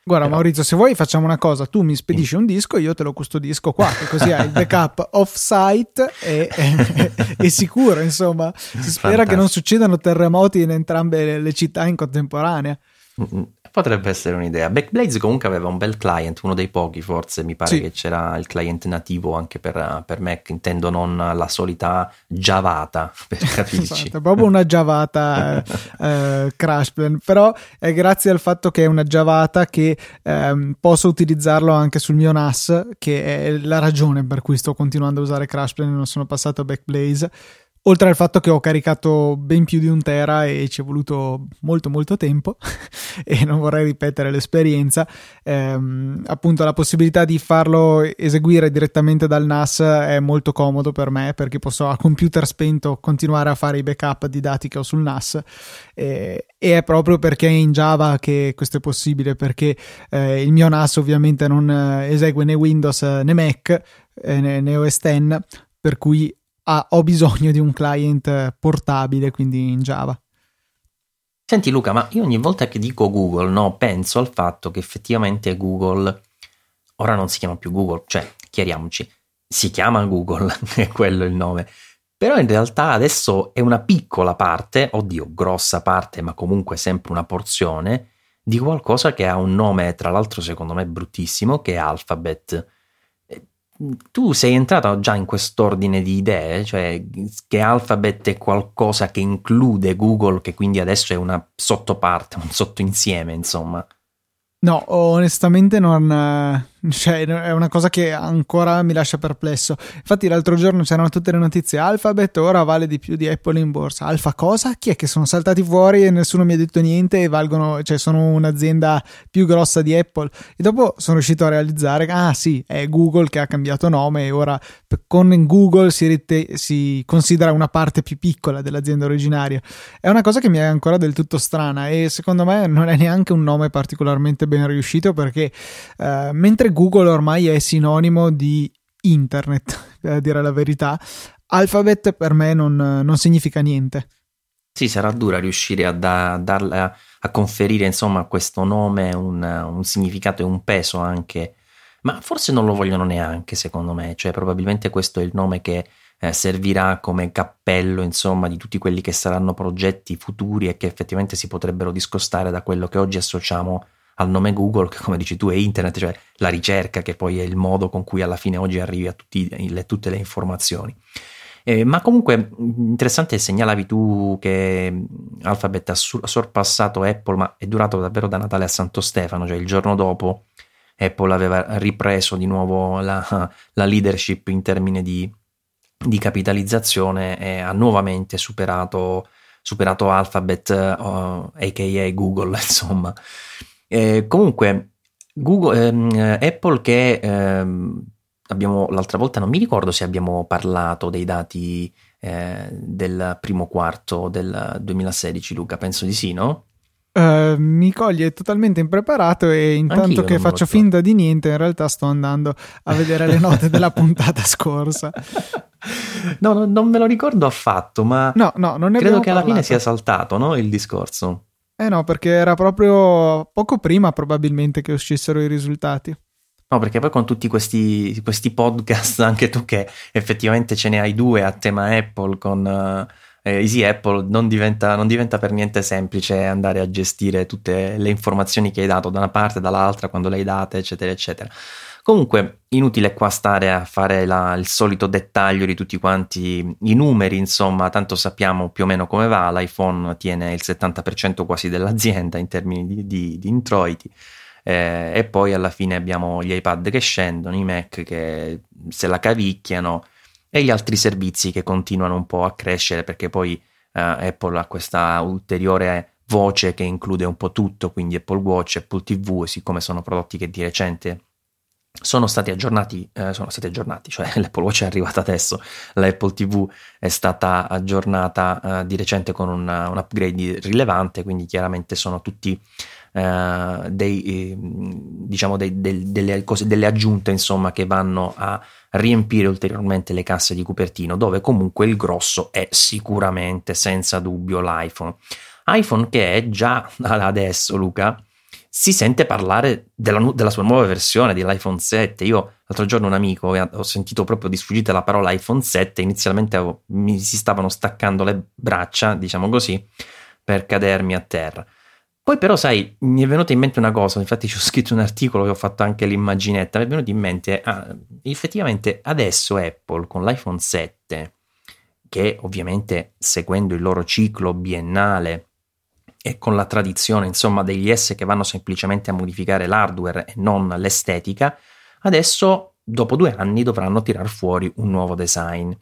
Guarda Però... Maurizio, se vuoi facciamo una cosa, tu mi spedisci un disco, io te lo custodisco qua, che così hai il backup off-site e è sicuro, insomma. Si spera Fantastico. che non succedano terremoti in entrambe le città in contemporanea. Mm-mm. Potrebbe essere un'idea. Backblaze comunque aveva un bel client, uno dei pochi forse, mi pare sì. che c'era il client nativo anche per, per, Mac, intendo non la solita Javata, per capirci. esatto, proprio una Javata eh, Crashplan, però è grazie al fatto che è una Javata che eh, posso utilizzarlo anche sul mio NAS, che è la ragione per cui sto continuando a usare Crashplan e non sono passato a Backblaze Oltre al fatto che ho caricato ben più di un tera e ci è voluto molto molto tempo e non vorrei ripetere l'esperienza, ehm, appunto la possibilità di farlo eseguire direttamente dal NAS è molto comodo per me perché posso a computer spento continuare a fare i backup di dati che ho sul NAS e, e è proprio perché è in Java che questo è possibile perché eh, il mio NAS ovviamente non eh, esegue né Windows né Mac eh, né, né OS X per cui ah, ho bisogno di un client portabile, quindi in Java. Senti Luca, ma io ogni volta che dico Google, no, penso al fatto che effettivamente Google ora non si chiama più Google, cioè chiariamoci, si chiama Google, è quello il nome, Però in realtà adesso è una piccola parte, oddio, grossa parte, ma comunque sempre una porzione di qualcosa che ha un nome, tra l'altro secondo me bruttissimo, che è Alphabet. Tu sei entrato già in quest'ordine di idee, cioè che Alphabet è qualcosa che include Google, che quindi adesso è una sottoparte, un sottoinsieme, insomma. No, onestamente non, cioè, è una cosa che ancora mi lascia perplesso. Infatti, l'altro giorno c'erano tutte le notizie: Alphabet ora vale di più di Apple in borsa. Alfa cosa? Chi è che sono saltati fuori e nessuno mi ha detto niente e valgono, cioè, sono un'azienda più grossa di Apple. E dopo sono riuscito a realizzare: ah, sì, è Google che ha cambiato nome e ora con Google si, rite- si considera una parte più piccola dell'azienda originaria. È una cosa che mi è ancora del tutto strana e secondo me non è neanche un nome particolarmente ben riuscito perché uh, mentre Google ormai è sinonimo di internet, a dire la verità. Alphabet per me non, non significa niente. Sì, sarà dura riuscire a, da, darla, a conferire insomma a questo nome un, un, significato e un peso anche, ma forse non lo vogliono neanche secondo me, cioè probabilmente questo è il nome che eh, servirà come cappello insomma di tutti quelli che saranno progetti futuri e che effettivamente si potrebbero discostare da quello che oggi associamo al nome Google, che come dici tu è internet, cioè la ricerca, che poi è il modo con cui alla fine oggi arrivi a le, tutte le informazioni. Eh, ma comunque interessante segnalavi tu che Alphabet ha, sur- sorpassato Apple, ma è durato davvero da Natale a Santo Stefano, cioè il giorno dopo Apple aveva ripreso di nuovo la, la leadership in termini di, di, capitalizzazione e ha nuovamente superato, superato Alphabet, uh, aka Google, insomma. Eh, comunque, Google, ehm, Apple che ehm, abbiamo l'altra volta, non mi ricordo se abbiamo parlato dei dati eh, del primo quarto del 2016, Luca, penso di sì, no? Uh, mi coglie totalmente impreparato e intanto che faccio finta di niente in realtà sto andando a vedere le note della puntata scorsa no, no, non me lo ricordo affatto ma no, no, credo che alla parlato. fine sia saltato no, il discorso eh no, perché era proprio poco prima probabilmente che uscissero i risultati. No, perché poi con tutti questi, questi podcast, anche tu che effettivamente ce ne hai due a tema Apple con uh, Easy Apple, non diventa, non diventa, per niente semplice andare a gestire tutte le informazioni che hai dato da una parte e dall'altra, quando le hai date, eccetera, eccetera. Comunque, inutile qua stare a fare la, il solito dettaglio di tutti quanti i numeri, insomma, tanto sappiamo più o meno come va. L'iPhone tiene il 70% quasi dell'azienda in termini di, di, di introiti. Eh, e poi alla fine abbiamo gli iPad che scendono, i Mac che se la cavicchiano e gli altri servizi che continuano un po' a crescere perché poi eh, Apple ha questa ulteriore voce che include un po' tutto, quindi Apple Watch, Apple TV, siccome sono prodotti che di recente sono stati aggiornati, eh, sono stati aggiornati, cioè l'Apple Watch è arrivata adesso, l'Apple TV è stata aggiornata eh, di recente con una, un upgrade rilevante, quindi chiaramente sono tutti eh, dei, diciamo dei, dei, delle, cose, delle aggiunte insomma che vanno a riempire ulteriormente le casse di Cupertino, dove comunque il grosso è sicuramente senza dubbio l'iPhone. iPhone che è già adesso, Luca, si sente parlare della, della, sua nuova versione dell'iPhone 7. Io l'altro giorno un amico ho sentito proprio di sfuggita la parola iPhone 7, inizialmente avevo, mi si stavano staccando le braccia, diciamo così, per cadermi a terra. Poi però, sai, mi è venuta in mente una cosa, infatti ci ho scritto un articolo e ho fatto anche l'immaginetta, mi è venuto in mente, ah, effettivamente adesso Apple con l'iPhone 7, che ovviamente seguendo il loro ciclo biennale e con la tradizione insomma degli S che vanno semplicemente a modificare l'hardware e non l'estetica, adesso dopo due anni dovranno tirar fuori un nuovo design.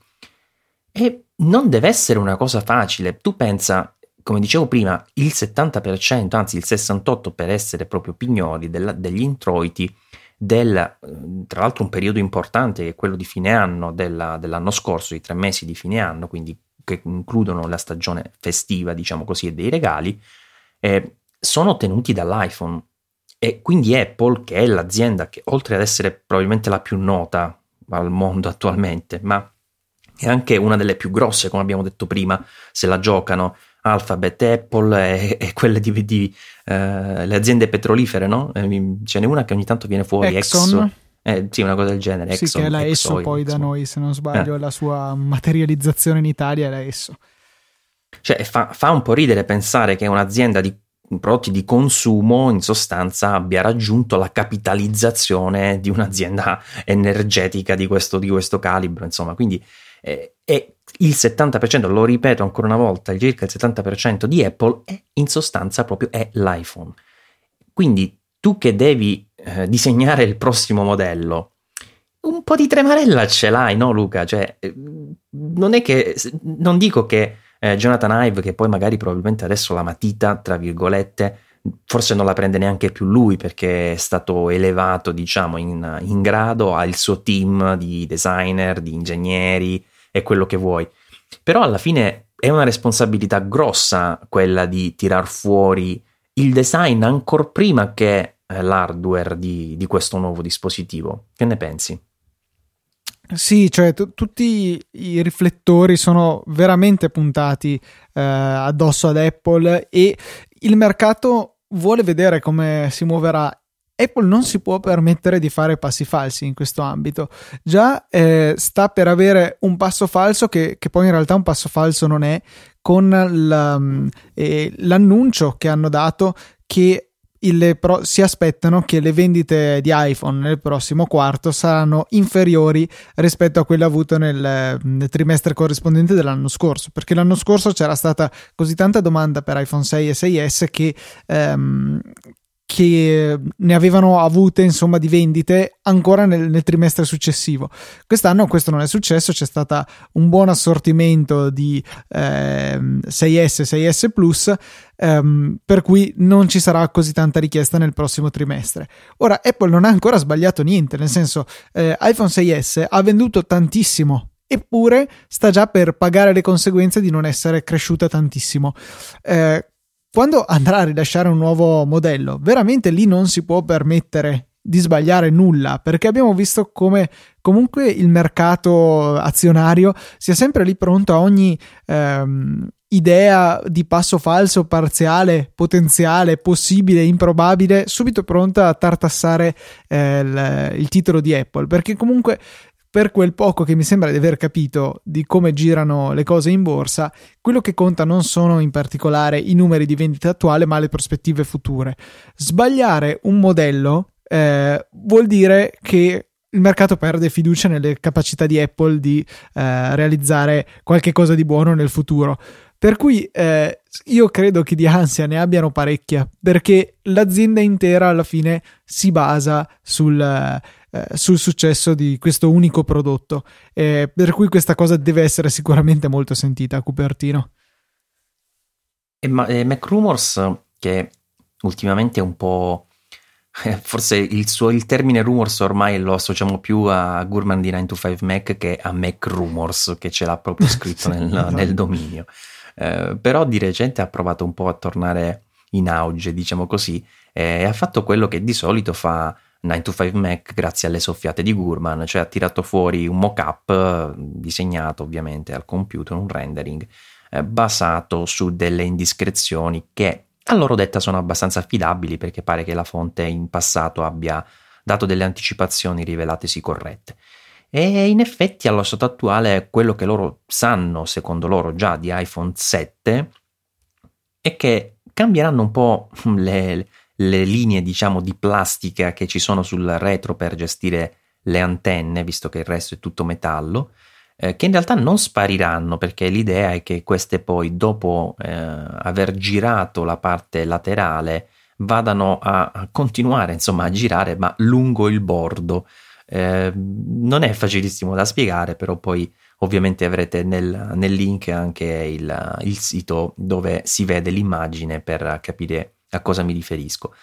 E non deve essere una cosa facile. Tu pensa, come dicevo prima, il 70%, anzi il 68% per essere proprio pignoli della, degli introiti del, tra l'altro un periodo importante che è quello di fine anno della, dell'anno scorso, i tre mesi di fine anno, quindi che includono la stagione festiva, diciamo così, e dei regali, eh, sono tenuti dall'iPhone. E quindi Apple, che è l'azienda che oltre ad essere probabilmente la più nota al mondo attualmente, ma è anche una delle più grosse, come abbiamo detto prima, se la giocano Alphabet, Apple e, e quelle di, di uh, le aziende petrolifere, no? Eh, ce n'è una che ogni tanto viene fuori, Exxon. Eh, sì, una cosa del genere. Sì, Exxon, che è la Exxon, Esso poi da insomma. noi, se non sbaglio, Eh. la sua materializzazione in Italia è la Esso. Cioè, fa, fa un po' ridere pensare che un'azienda di prodotti di consumo in sostanza abbia raggiunto la capitalizzazione di un'azienda energetica di questo, di questo calibro, insomma, quindi eh, è il 70%, lo ripeto ancora una volta, circa il 70% di Apple è in sostanza proprio è l'iPhone. Quindi tu che devi eh, disegnare il prossimo modello, un po' di tremarella ce l'hai, no Luca? Cioè, eh, non è che, non dico che eh, Jonathan Ive, che poi magari probabilmente adesso la matita, tra virgolette, forse non la prende neanche più lui perché è stato elevato, diciamo, in, in grado, ha il suo team di designer, di ingegneri e quello che vuoi. Però alla fine è una responsabilità grossa quella di tirar fuori il design ancora prima che eh, l'hardware di, di questo nuovo dispositivo. Che ne pensi? Sì, cioè t- tutti i riflettori sono veramente puntati eh, addosso ad Apple e il mercato vuole vedere come si muoverà. Apple non si può permettere di fare passi falsi in questo ambito. Già eh, sta per avere un passo falso che, che, poi in realtà un passo falso non è, con la, eh, l'annuncio che hanno dato che Pro- si aspettano che le vendite di iPhone nel prossimo quarto saranno inferiori rispetto a quelle avute nel, nel, trimestre corrispondente dell'anno scorso, perché l'anno scorso c'era stata così tanta domanda per iPhone 6 e 6S che, ehm, che ne avevano avute insomma di vendite ancora nel, nel, trimestre successivo. Quest'anno questo non è successo, c'è stato un buon assortimento di ehm, 6S, 6S Plus, ehm, per cui non ci sarà così tanta richiesta nel prossimo trimestre. Ora, Apple non ha ancora sbagliato niente, nel senso eh, iPhone 6S ha venduto tantissimo. Eppure sta già per pagare le conseguenze di non essere cresciuta tantissimo. Eh, quando andrà a rilasciare un nuovo modello, veramente lì non si può permettere di sbagliare nulla perché abbiamo visto come comunque il mercato azionario sia sempre lì pronto a ogni ehm, idea di passo falso, parziale, potenziale, possibile, improbabile, subito pronta a tartassare eh, il, il titolo di Apple perché comunque per quel poco che mi sembra di aver capito di come girano le cose in borsa, quello che conta non sono in particolare i numeri di vendita attuale, ma le prospettive future. Sbagliare un modello eh, vuol dire che il mercato perde fiducia nelle capacità di Apple di eh, realizzare qualche cosa di buono nel futuro. Per cui eh, io credo che di ansia ne abbiano parecchia, perché l'azienda intera alla fine si basa sul, eh, sul successo di questo unico prodotto. Eh, per cui questa cosa deve essere sicuramente molto sentita a Cupertino. E, ma, e MacRumors, che ultimamente è un po'. Forse il, suo, il termine rumors ormai lo associamo più a Gurman di 9to5 Mac che a Mac Rumors, che ce l'ha proprio scritto nel, nel dominio. Eh, però di recente ha provato un po' a tornare in auge, diciamo così, e ha fatto quello che di solito fa 9to5 Mac grazie alle soffiate di Gurman, cioè ha tirato fuori un mock-up disegnato ovviamente al computer, un rendering eh, basato su delle indiscrezioni che a loro detta sono abbastanza affidabili perché pare che la fonte in passato abbia dato delle anticipazioni rivelatesi corrette. E in effetti allo stato attuale quello che loro sanno, secondo loro già, di iPhone 7 è che cambieranno un po' le, le linee, diciamo, di plastica che ci sono sul retro per gestire le antenne, visto che il resto è tutto metallo, eh, che in realtà non spariranno perché l'idea è che queste poi, dopo eh, aver girato la parte laterale, vadano a, a continuare, insomma, a girare, ma lungo il bordo. Eh, non è facilissimo da spiegare, però poi ovviamente avrete nel, nel link anche il, il, sito dove si vede l'immagine per capire a cosa mi riferisco.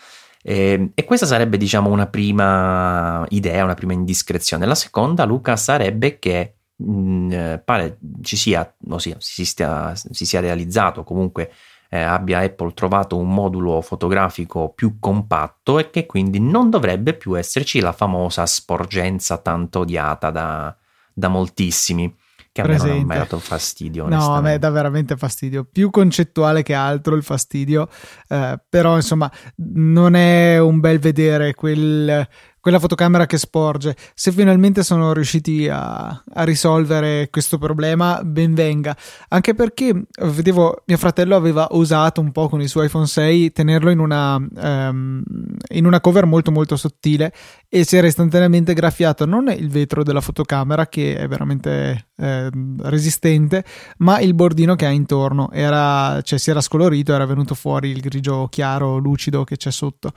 E, e, questa sarebbe, diciamo, una prima idea, una prima indiscrezione. La seconda, Luca, sarebbe che mh, pare ci sia, ossia, si, stia, si sia realizzato comunque eh, abbia Apple trovato un modulo fotografico più compatto e che quindi non dovrebbe più esserci la famosa sporgenza tanto odiata da, da moltissimi che a me non ha mai dato fastidio. No, a me dà veramente fastidio, più concettuale che altro il fastidio, eh, però insomma non è un bel vedere quel, quella fotocamera che sporge. Se finalmente sono riusciti a, a risolvere questo problema, ben venga. Anche perché vedevo mio fratello aveva osato un po' con il suo iPhone 6 tenerlo in una, um, in una cover molto molto sottile e si era istantaneamente graffiato non il vetro della fotocamera che è veramente eh, resistente, ma il bordino che ha intorno. Era, cioè, si era scolorito, era venuto fuori il grigio chiaro, lucido che c'è sotto.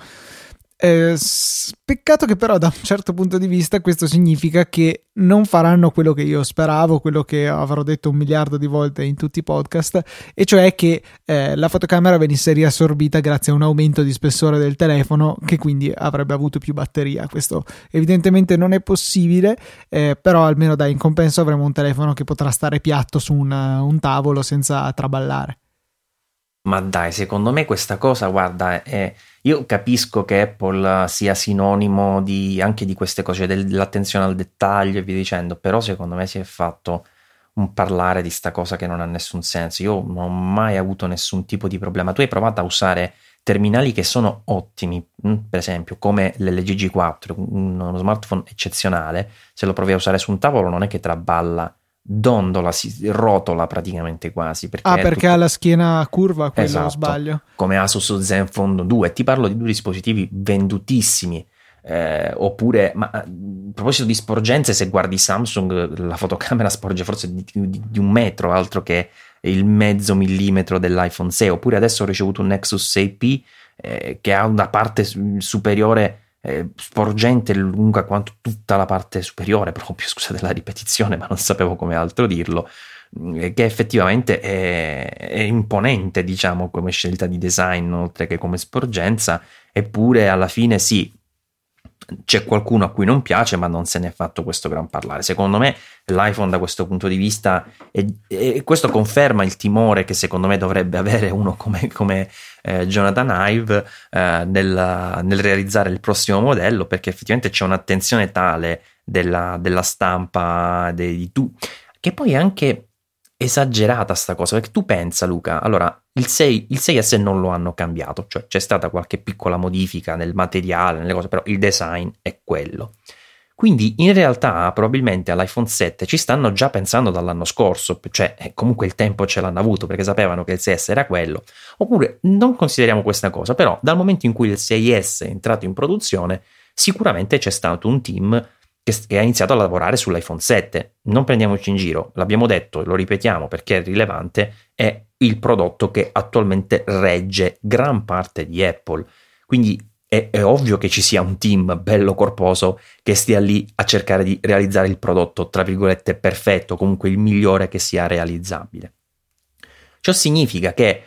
Eh, peccato che però da un certo punto di vista questo significa che non faranno quello che io speravo, quello che avrò detto un miliardo di volte in tutti i podcast, e cioè che eh, la fotocamera venisse riassorbita grazie a un aumento di spessore del telefono che quindi avrebbe avuto più batteria. Questo evidentemente non è possibile, eh, però almeno da in compenso avremo un telefono che potrà stare piatto su un, un tavolo senza traballare. Ma dai, secondo me questa cosa, guarda, è... io capisco che Apple sia sinonimo di, anche di queste cose, dell'attenzione al dettaglio e via dicendo, però secondo me si è fatto un parlare di sta cosa che non ha nessun senso. Io non ho mai avuto nessun tipo di problema. Tu hai provato a usare terminali che sono ottimi, mm, per esempio come l'LG G4, uno smartphone eccezionale, se lo provi a usare su un tavolo non è che traballa dondola, si rotola praticamente quasi. Perché ah, perché tutto... ha la schiena curva, quello esatto, sbaglio. Come Asus Zenfone 2. Ti parlo di due dispositivi vendutissimi. Eh, oppure, ma a proposito di sporgenze, se guardi Samsung, la fotocamera sporge forse di, di, di, un metro, altro che il mezzo millimetro dell'iPhone 6. Oppure adesso ho ricevuto un Nexus 6P eh, che ha una parte superiore eh, sporgente lunga quanto tutta la parte superiore, proprio scusate la ripetizione, ma non sapevo come altro dirlo, mm, che effettivamente è, è, imponente, diciamo, come scelta di design, oltre che come sporgenza, eppure alla fine sì, c'è qualcuno a cui non piace, ma non se ne è fatto questo gran parlare. Secondo me l'iPhone da questo punto di vista, e questo conferma il timore che secondo me dovrebbe avere uno come, come eh, Jonathan Ive eh, nel, nel, realizzare il prossimo modello, perché effettivamente c'è un'attenzione tale della, della stampa, dei, tu, che poi anche esagerata sta cosa, perché tu pensa Luca, allora il, 6, il 6S non lo hanno cambiato, cioè c'è stata qualche piccola modifica nel materiale, nelle cose, però il design è quello. Quindi in realtà probabilmente all'iPhone 7 ci stanno già pensando dall'anno scorso, cioè eh, comunque il tempo ce l'hanno avuto perché sapevano che il 6S era quello, oppure non consideriamo questa cosa, però dal momento in cui il 6S è entrato in produzione sicuramente c'è stato un team che, ha iniziato a lavorare sull'iPhone 7. Non prendiamoci in giro, l'abbiamo detto e lo ripetiamo perché è rilevante, è il prodotto che attualmente regge gran parte di Apple. Quindi è, è, ovvio che ci sia un team bello corposo che stia lì a cercare di realizzare il prodotto, tra virgolette, perfetto, comunque il migliore che sia realizzabile. Ciò significa che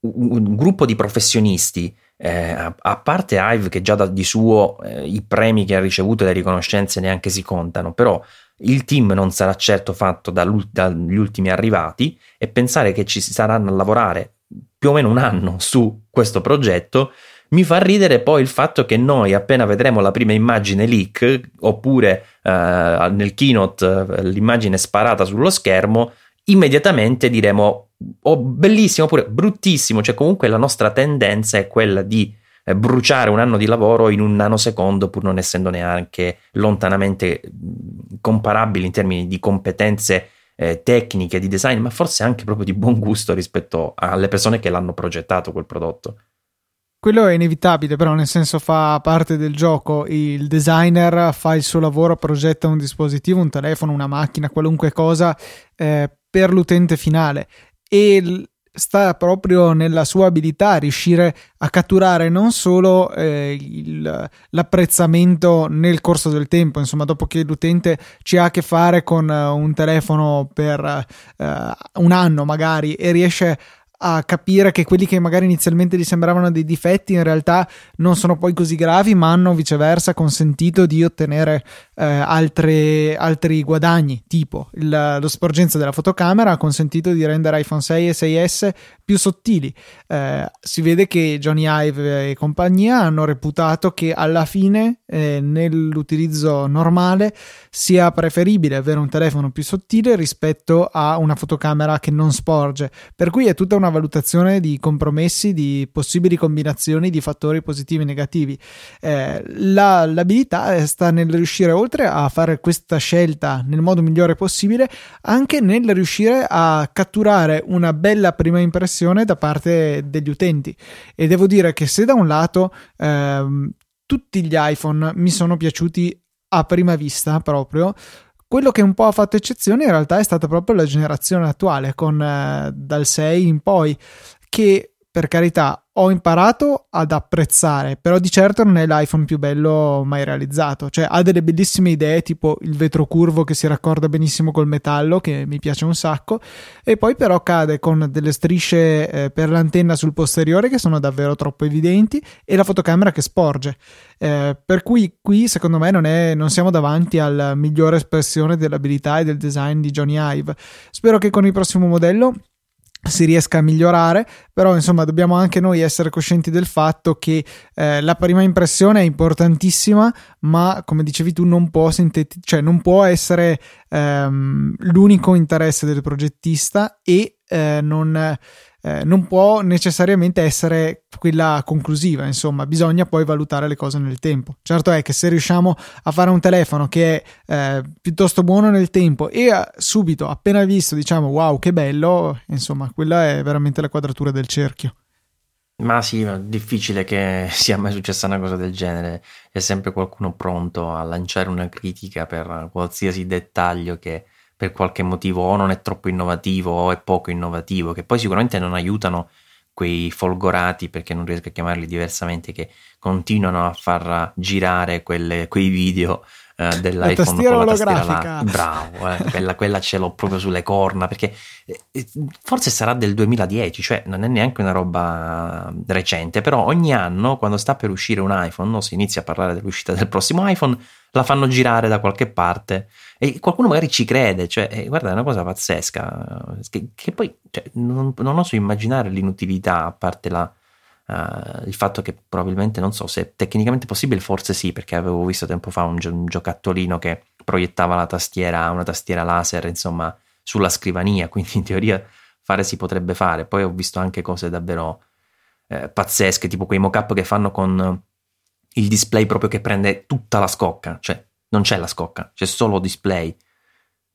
un, un gruppo di professionisti eh, a, a, parte Hive che già da, di suo eh, i premi che ha ricevuto e le riconoscenze neanche si contano, però il team non sarà certo fatto dagli ultimi arrivati e pensare che ci saranno a lavorare più o meno un anno su questo progetto mi fa ridere poi il fatto che noi appena vedremo la prima immagine leak oppure eh, nel keynote eh, l'immagine sparata sullo schermo immediatamente diremo oh, bellissimo oppure bruttissimo, cioè comunque la nostra tendenza è quella di eh, bruciare un anno di lavoro in un nanosecondo pur non essendo neanche lontanamente comparabili in termini di competenze eh, tecniche, di design, ma forse anche proprio di buon gusto rispetto alle persone che l'hanno progettato quel prodotto. Quello è inevitabile, però nel senso fa parte del gioco. Il designer fa il suo lavoro, progetta un dispositivo, un telefono, una macchina, qualunque cosa eh, per l'utente finale e sta proprio nella sua abilità riuscire a catturare non solo eh, il, l'apprezzamento nel corso del tempo, insomma, dopo che l'utente ci ha a che fare con uh, un telefono per uh, un anno magari e riesce a capire che quelli che magari inizialmente gli sembravano dei difetti in realtà non sono poi così gravi, ma hanno viceversa consentito di ottenere eh, altre, altri guadagni, tipo il, lo sporgenza della fotocamera ha consentito di rendere iPhone 6 e 6S più sottili. Eh, si vede che Johnny Ive e compagnia hanno reputato che alla fine eh, nell'utilizzo normale sia preferibile avere un telefono più sottile rispetto a una fotocamera che non sporge, per cui è tutta una valutazione di compromessi, di possibili combinazioni di fattori positivi e negativi. Eh, la, l'abilità sta nel riuscire, oltre a fare questa scelta nel modo migliore possibile, anche nel riuscire a catturare una bella prima impressione da parte degli utenti. E devo dire che se da un lato ehm, tutti gli iPhone mi sono piaciuti a prima vista proprio, quello che un po' ha fatto eccezione in realtà è stata proprio la generazione attuale, con eh, dal 6 in poi, che per carità ho imparato ad apprezzare, però di certo non è l'iPhone più bello mai realizzato. Cioè, ha delle bellissime idee, tipo il vetro curvo che si raccorda benissimo col metallo, che mi piace un sacco, e poi però cade con delle strisce eh, per l'antenna sul posteriore che sono davvero troppo evidenti e la fotocamera che sporge. Eh, per cui qui, secondo me, non, è, non siamo davanti alla migliore espressione dell'abilità e del design di Johnny Ive. Spero che con il prossimo modello si riesca a migliorare, però insomma dobbiamo anche noi essere coscienti del fatto che eh, la prima impressione è importantissima, ma come dicevi tu non può, sinteti- cioè, non può essere ehm, l'unico interesse del progettista e eh, non eh, non può necessariamente essere quella conclusiva, insomma, bisogna poi valutare le cose nel tempo. Certo è che se riusciamo a fare un telefono che è eh, piuttosto buono nel tempo e a, subito, appena visto, diciamo wow, che bello, insomma, quella è veramente la quadratura del cerchio. Ma sì, è difficile che sia mai successa una cosa del genere. È sempre qualcuno pronto a lanciare una critica per qualsiasi dettaglio che per qualche motivo o non è troppo innovativo o è poco innovativo, che poi sicuramente non aiutano quei folgorati, perché non riesco a chiamarli diversamente, che continuano a far girare quelle, quei video eh, dell'iPhone con la tastiera là. Bravo, eh, quella, quella, ce l'ho proprio sulle corna, perché eh, eh, forse sarà del 2010, cioè non è neanche una roba recente, però ogni anno quando sta per uscire un iPhone, no, si inizia a parlare dell'uscita del prossimo iPhone, la fanno girare da qualche parte e qualcuno magari ci crede, cioè, eh, guarda, è una cosa pazzesca, che, che poi cioè, non, non, oso immaginare l'inutilità, a parte la, uh, il fatto che probabilmente, non so se tecnicamente possibile, forse sì, perché avevo visto tempo fa un, un giocattolino che proiettava la tastiera, una tastiera laser, insomma, sulla scrivania, quindi in teoria fare si potrebbe fare. Poi ho visto anche cose davvero eh, pazzesche, tipo quei mock-up che fanno con il display proprio che prende tutta la scocca, cioè non c'è la scocca, c'è solo display,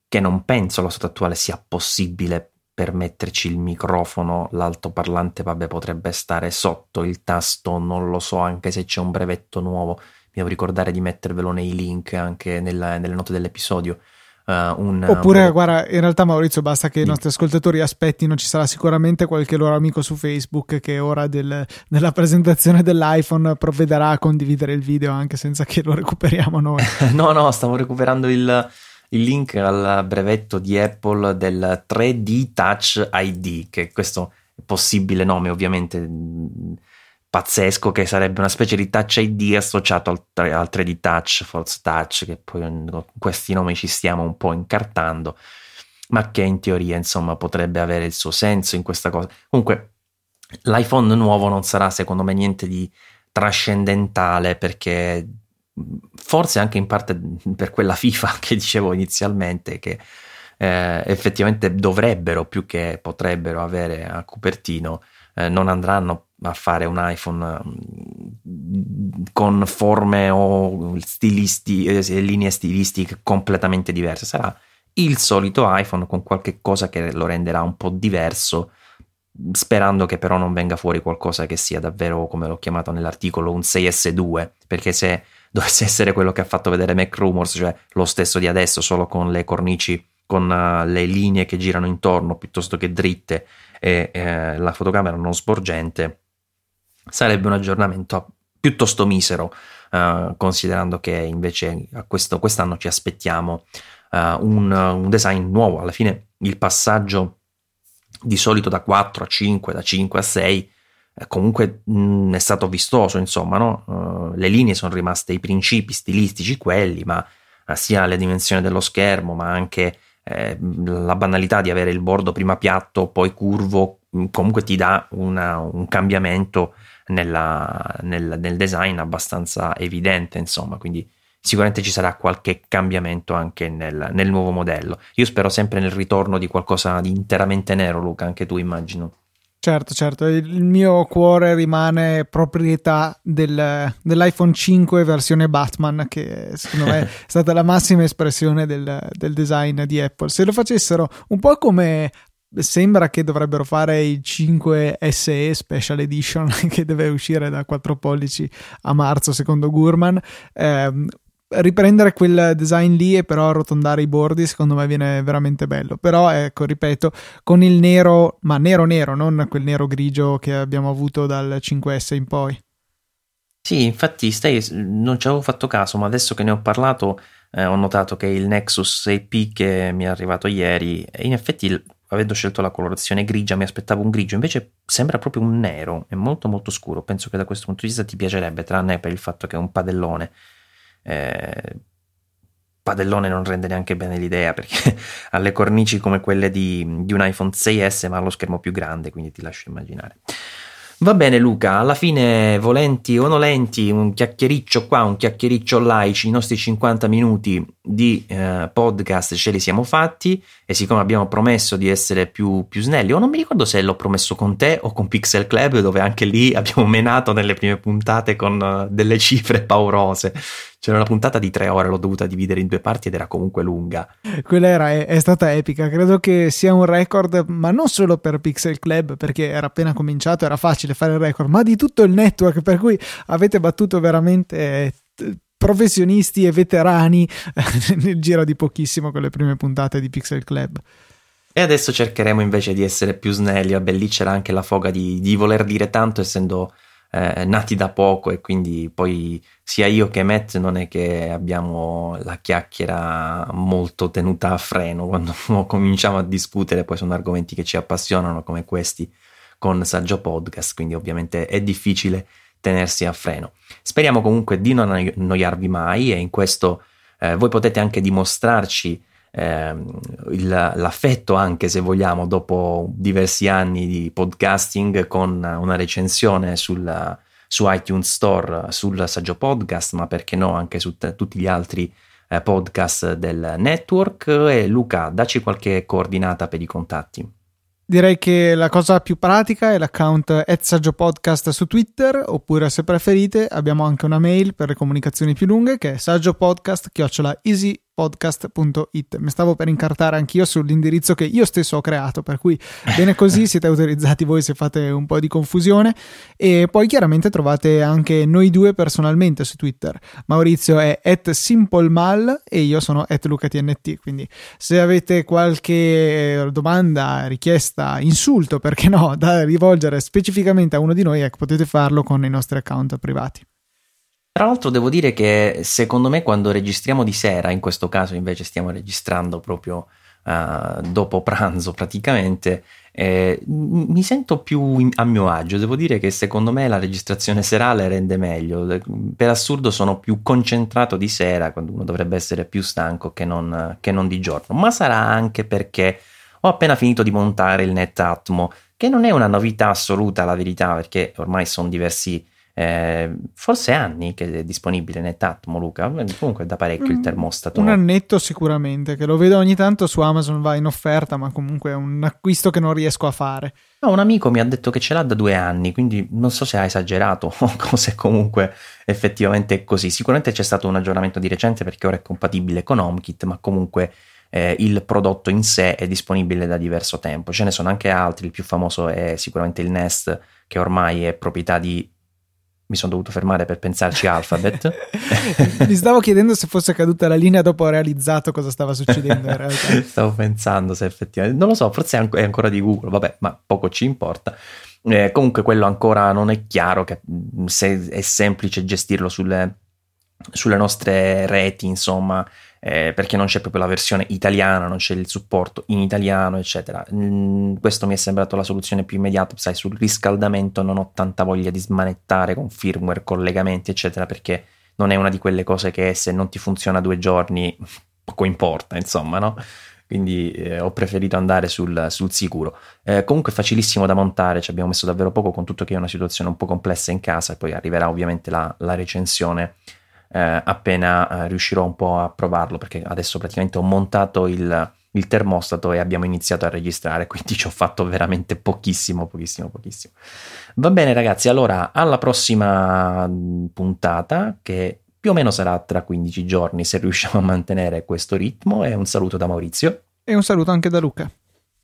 che non penso allo stato attuale sia possibile per metterci il microfono, l'altoparlante vabbè potrebbe stare sotto il tasto, non lo so, anche se c'è un brevetto nuovo, mi devo ricordare di mettervelo nei link anche nella, nelle note dell'episodio. Uh, un, Oppure, un... guarda, in realtà Maurizio, basta che i nostri ascoltatori aspettino, ci sarà sicuramente qualche loro amico su Facebook che ora del, della presentazione dell'iPhone provvederà a condividere il video anche senza che lo recuperiamo noi. no, no, stavo recuperando il, il, link al brevetto di Apple del 3D Touch ID, che questo possibile nome ovviamente pazzesco che sarebbe una specie di touch ID associato al, al 3D touch, false touch, che poi con questi nomi ci stiamo un po' incartando, ma che in teoria insomma potrebbe avere il suo senso in questa cosa. Comunque l'iPhone nuovo non sarà secondo me niente di trascendentale perché forse anche in parte per quella FIFA che dicevo inizialmente che eh, effettivamente dovrebbero più che potrebbero avere a Cupertino eh, non andranno a fare un iPhone mm, con forme o stilisti, eh, linee stilistiche completamente diverse. Sarà il solito iPhone con qualche cosa che lo renderà un po' diverso, sperando che però non venga fuori qualcosa che sia davvero, come l'ho chiamato nell'articolo, un 6S2, perché se dovesse essere quello che ha fatto vedere Mac Rumors, cioè lo stesso di adesso, solo con le cornici, con uh, le linee che girano intorno piuttosto che dritte e eh, la fotocamera non sporgente, sarebbe un aggiornamento piuttosto misero, uh, considerando che invece questo, quest'anno ci aspettiamo uh, un, un, design nuovo. Alla fine il passaggio di solito da 4 a 5, da 5 a 6, eh, comunque mh, mm, è stato vistoso, insomma, no? uh, le linee sono rimaste i principi stilistici quelli, ma sia le dimensioni dello schermo, ma anche eh, la banalità di avere il bordo prima piatto, poi curvo, comunque ti dà una, un cambiamento nella, nel, nel, design abbastanza evidente, insomma, quindi sicuramente ci sarà qualche cambiamento anche nel, nel, nuovo modello. Io spero sempre nel ritorno di qualcosa di interamente nero, Luca, anche tu immagino. Certo, certo, il mio cuore rimane proprietà del, dell'iPhone 5 versione Batman, che secondo me è stata la massima espressione del, del, design di Apple. Se lo facessero un po' come sembra che dovrebbero fare il 5 SE Special Edition, che deve uscire da 4 pollici a marzo, secondo Gurman. Eh, riprendere quel design lì e però arrotondare i bordi secondo me viene veramente bello. Però ecco ripeto con il nero ma nero nero non quel nero grigio che abbiamo avuto dal 5S in poi. Sì infatti stai, non ci avevo fatto caso ma adesso che ne ho parlato eh, ho notato che il Nexus 6P che mi è arrivato ieri in effetti avendo scelto la colorazione grigia mi aspettavo un grigio invece sembra proprio un nero è molto molto scuro. Penso che da questo punto di vista ti piacerebbe tranne per il fatto che è un padellone eh, padellone non rende neanche bene l'idea perché ha le cornici come quelle di, di un iPhone 6S ma ha lo schermo più grande, quindi ti lascio immaginare. Va bene Luca, alla fine volenti o nolenti, un chiacchiericcio qua, un chiacchiericcio là, i nostri 50 minuti di eh, podcast ce li siamo fatti e siccome abbiamo promesso di essere più, più, snelli, o non mi ricordo se l'ho promesso con te o con Pixel Club dove anche lì abbiamo menato nelle prime puntate con uh, delle cifre paurose. C'era una puntata di tre ore, l'ho dovuta dividere in due parti ed era comunque lunga. Quella era, è, è, stata epica, credo che sia un record, ma non solo per Pixel Club, perché era appena cominciato, era facile fare il record, ma di tutto il network, per cui avete battuto veramente professionisti e veterani nel giro di pochissimo con le prime puntate di Pixel Club. E adesso cercheremo invece di essere più snelli, vabbè lì c'era anche la foga di, di voler dire tanto essendo eh, nati da poco e quindi poi sia io che Matt non è che abbiamo la chiacchiera molto tenuta a freno quando cominciamo a discutere, poi sono argomenti che ci appassionano come questi con Saggio Podcast, quindi ovviamente è difficile tenersi a freno. Speriamo comunque di non annoiarvi mai e in questo eh, voi potete anche dimostrarci eh, il, l'affetto anche se vogliamo dopo diversi anni di podcasting con una recensione sul, su iTunes Store sul Saggio Podcast ma perché no anche su t- tutti gli altri eh, podcast del network e Luca dacci qualche coordinata per i contatti Direi che la cosa più pratica è l'account Podcast su Twitter, oppure se preferite abbiamo anche una mail per le comunicazioni più lunghe che è saggiopodcast.easy podcast.it. Mi stavo per incartare anch'io sull'indirizzo che io stesso ho creato, per cui bene così siete autorizzati voi se fate un po' di confusione. E poi chiaramente trovate anche noi due personalmente su Twitter. Maurizio è at simplemal e io sono at lucatnt. Quindi se avete qualche domanda, richiesta, insulto, perché no, da rivolgere specificamente a uno di noi, ecco, potete farlo con i nostri account privati. Tra l'altro devo dire che secondo me quando registriamo di sera, in questo caso invece stiamo registrando proprio uh, dopo pranzo praticamente, eh, mi sento più in, a mio agio. Devo dire che secondo me la registrazione serale rende meglio. Per assurdo sono più concentrato di sera quando uno dovrebbe essere più stanco che non, che non di giorno, ma sarà anche perché ho appena finito di montare il NetAtmo, che non è una novità assoluta la verità, perché ormai sono diversi eh, forse anni che è disponibile NetAtmo, Luca. Comunque da parecchio il mm, termostato. Un annetto sicuramente, che lo vedo ogni tanto su Amazon, va in offerta, ma comunque è un acquisto che non riesco a fare. No, un amico mi ha detto che ce l'ha da due anni, quindi non so se ha esagerato o se comunque effettivamente è così. Sicuramente c'è stato un aggiornamento di recente perché ora è compatibile con HomeKit, ma comunque eh, il prodotto in sé è disponibile da diverso tempo. Ce ne sono anche altri, il più famoso è sicuramente il Nest, che ormai è proprietà di mi sono dovuto fermare per pensarci Alphabet. mi stavo chiedendo se fosse caduta la linea dopo ho realizzato cosa stava succedendo in realtà. stavo pensando se effettivamente, non lo so, forse è ancora di Google, vabbè, ma poco ci importa. Eh, comunque quello ancora non è chiaro, che, se è semplice gestirlo sulle, sulle nostre reti, insomma, eh, perché non c'è proprio la versione italiana, non c'è il supporto in italiano, eccetera. Mm, questo mi è sembrato la soluzione più immediata, sai, sul riscaldamento non ho tanta voglia di smanettare con firmware, collegamenti, eccetera, perché non è una di quelle cose che se non ti funziona due giorni poco importa, insomma, no? Quindi eh, ho preferito andare sul, sul sicuro. Eh, comunque facilissimo da montare, ci abbiamo messo davvero poco con tutto che è una situazione un po' complessa in casa e poi arriverà ovviamente la, la recensione eh, appena eh, riuscirò un po' a provarlo perché adesso praticamente ho montato il, il termostato e abbiamo iniziato a registrare, quindi ci ho fatto veramente pochissimo, pochissimo, pochissimo. Va bene ragazzi, allora alla prossima mm, puntata che più o meno sarà tra 15 giorni se riusciamo a mantenere questo ritmo e un saluto da Maurizio. E un saluto anche da Luca.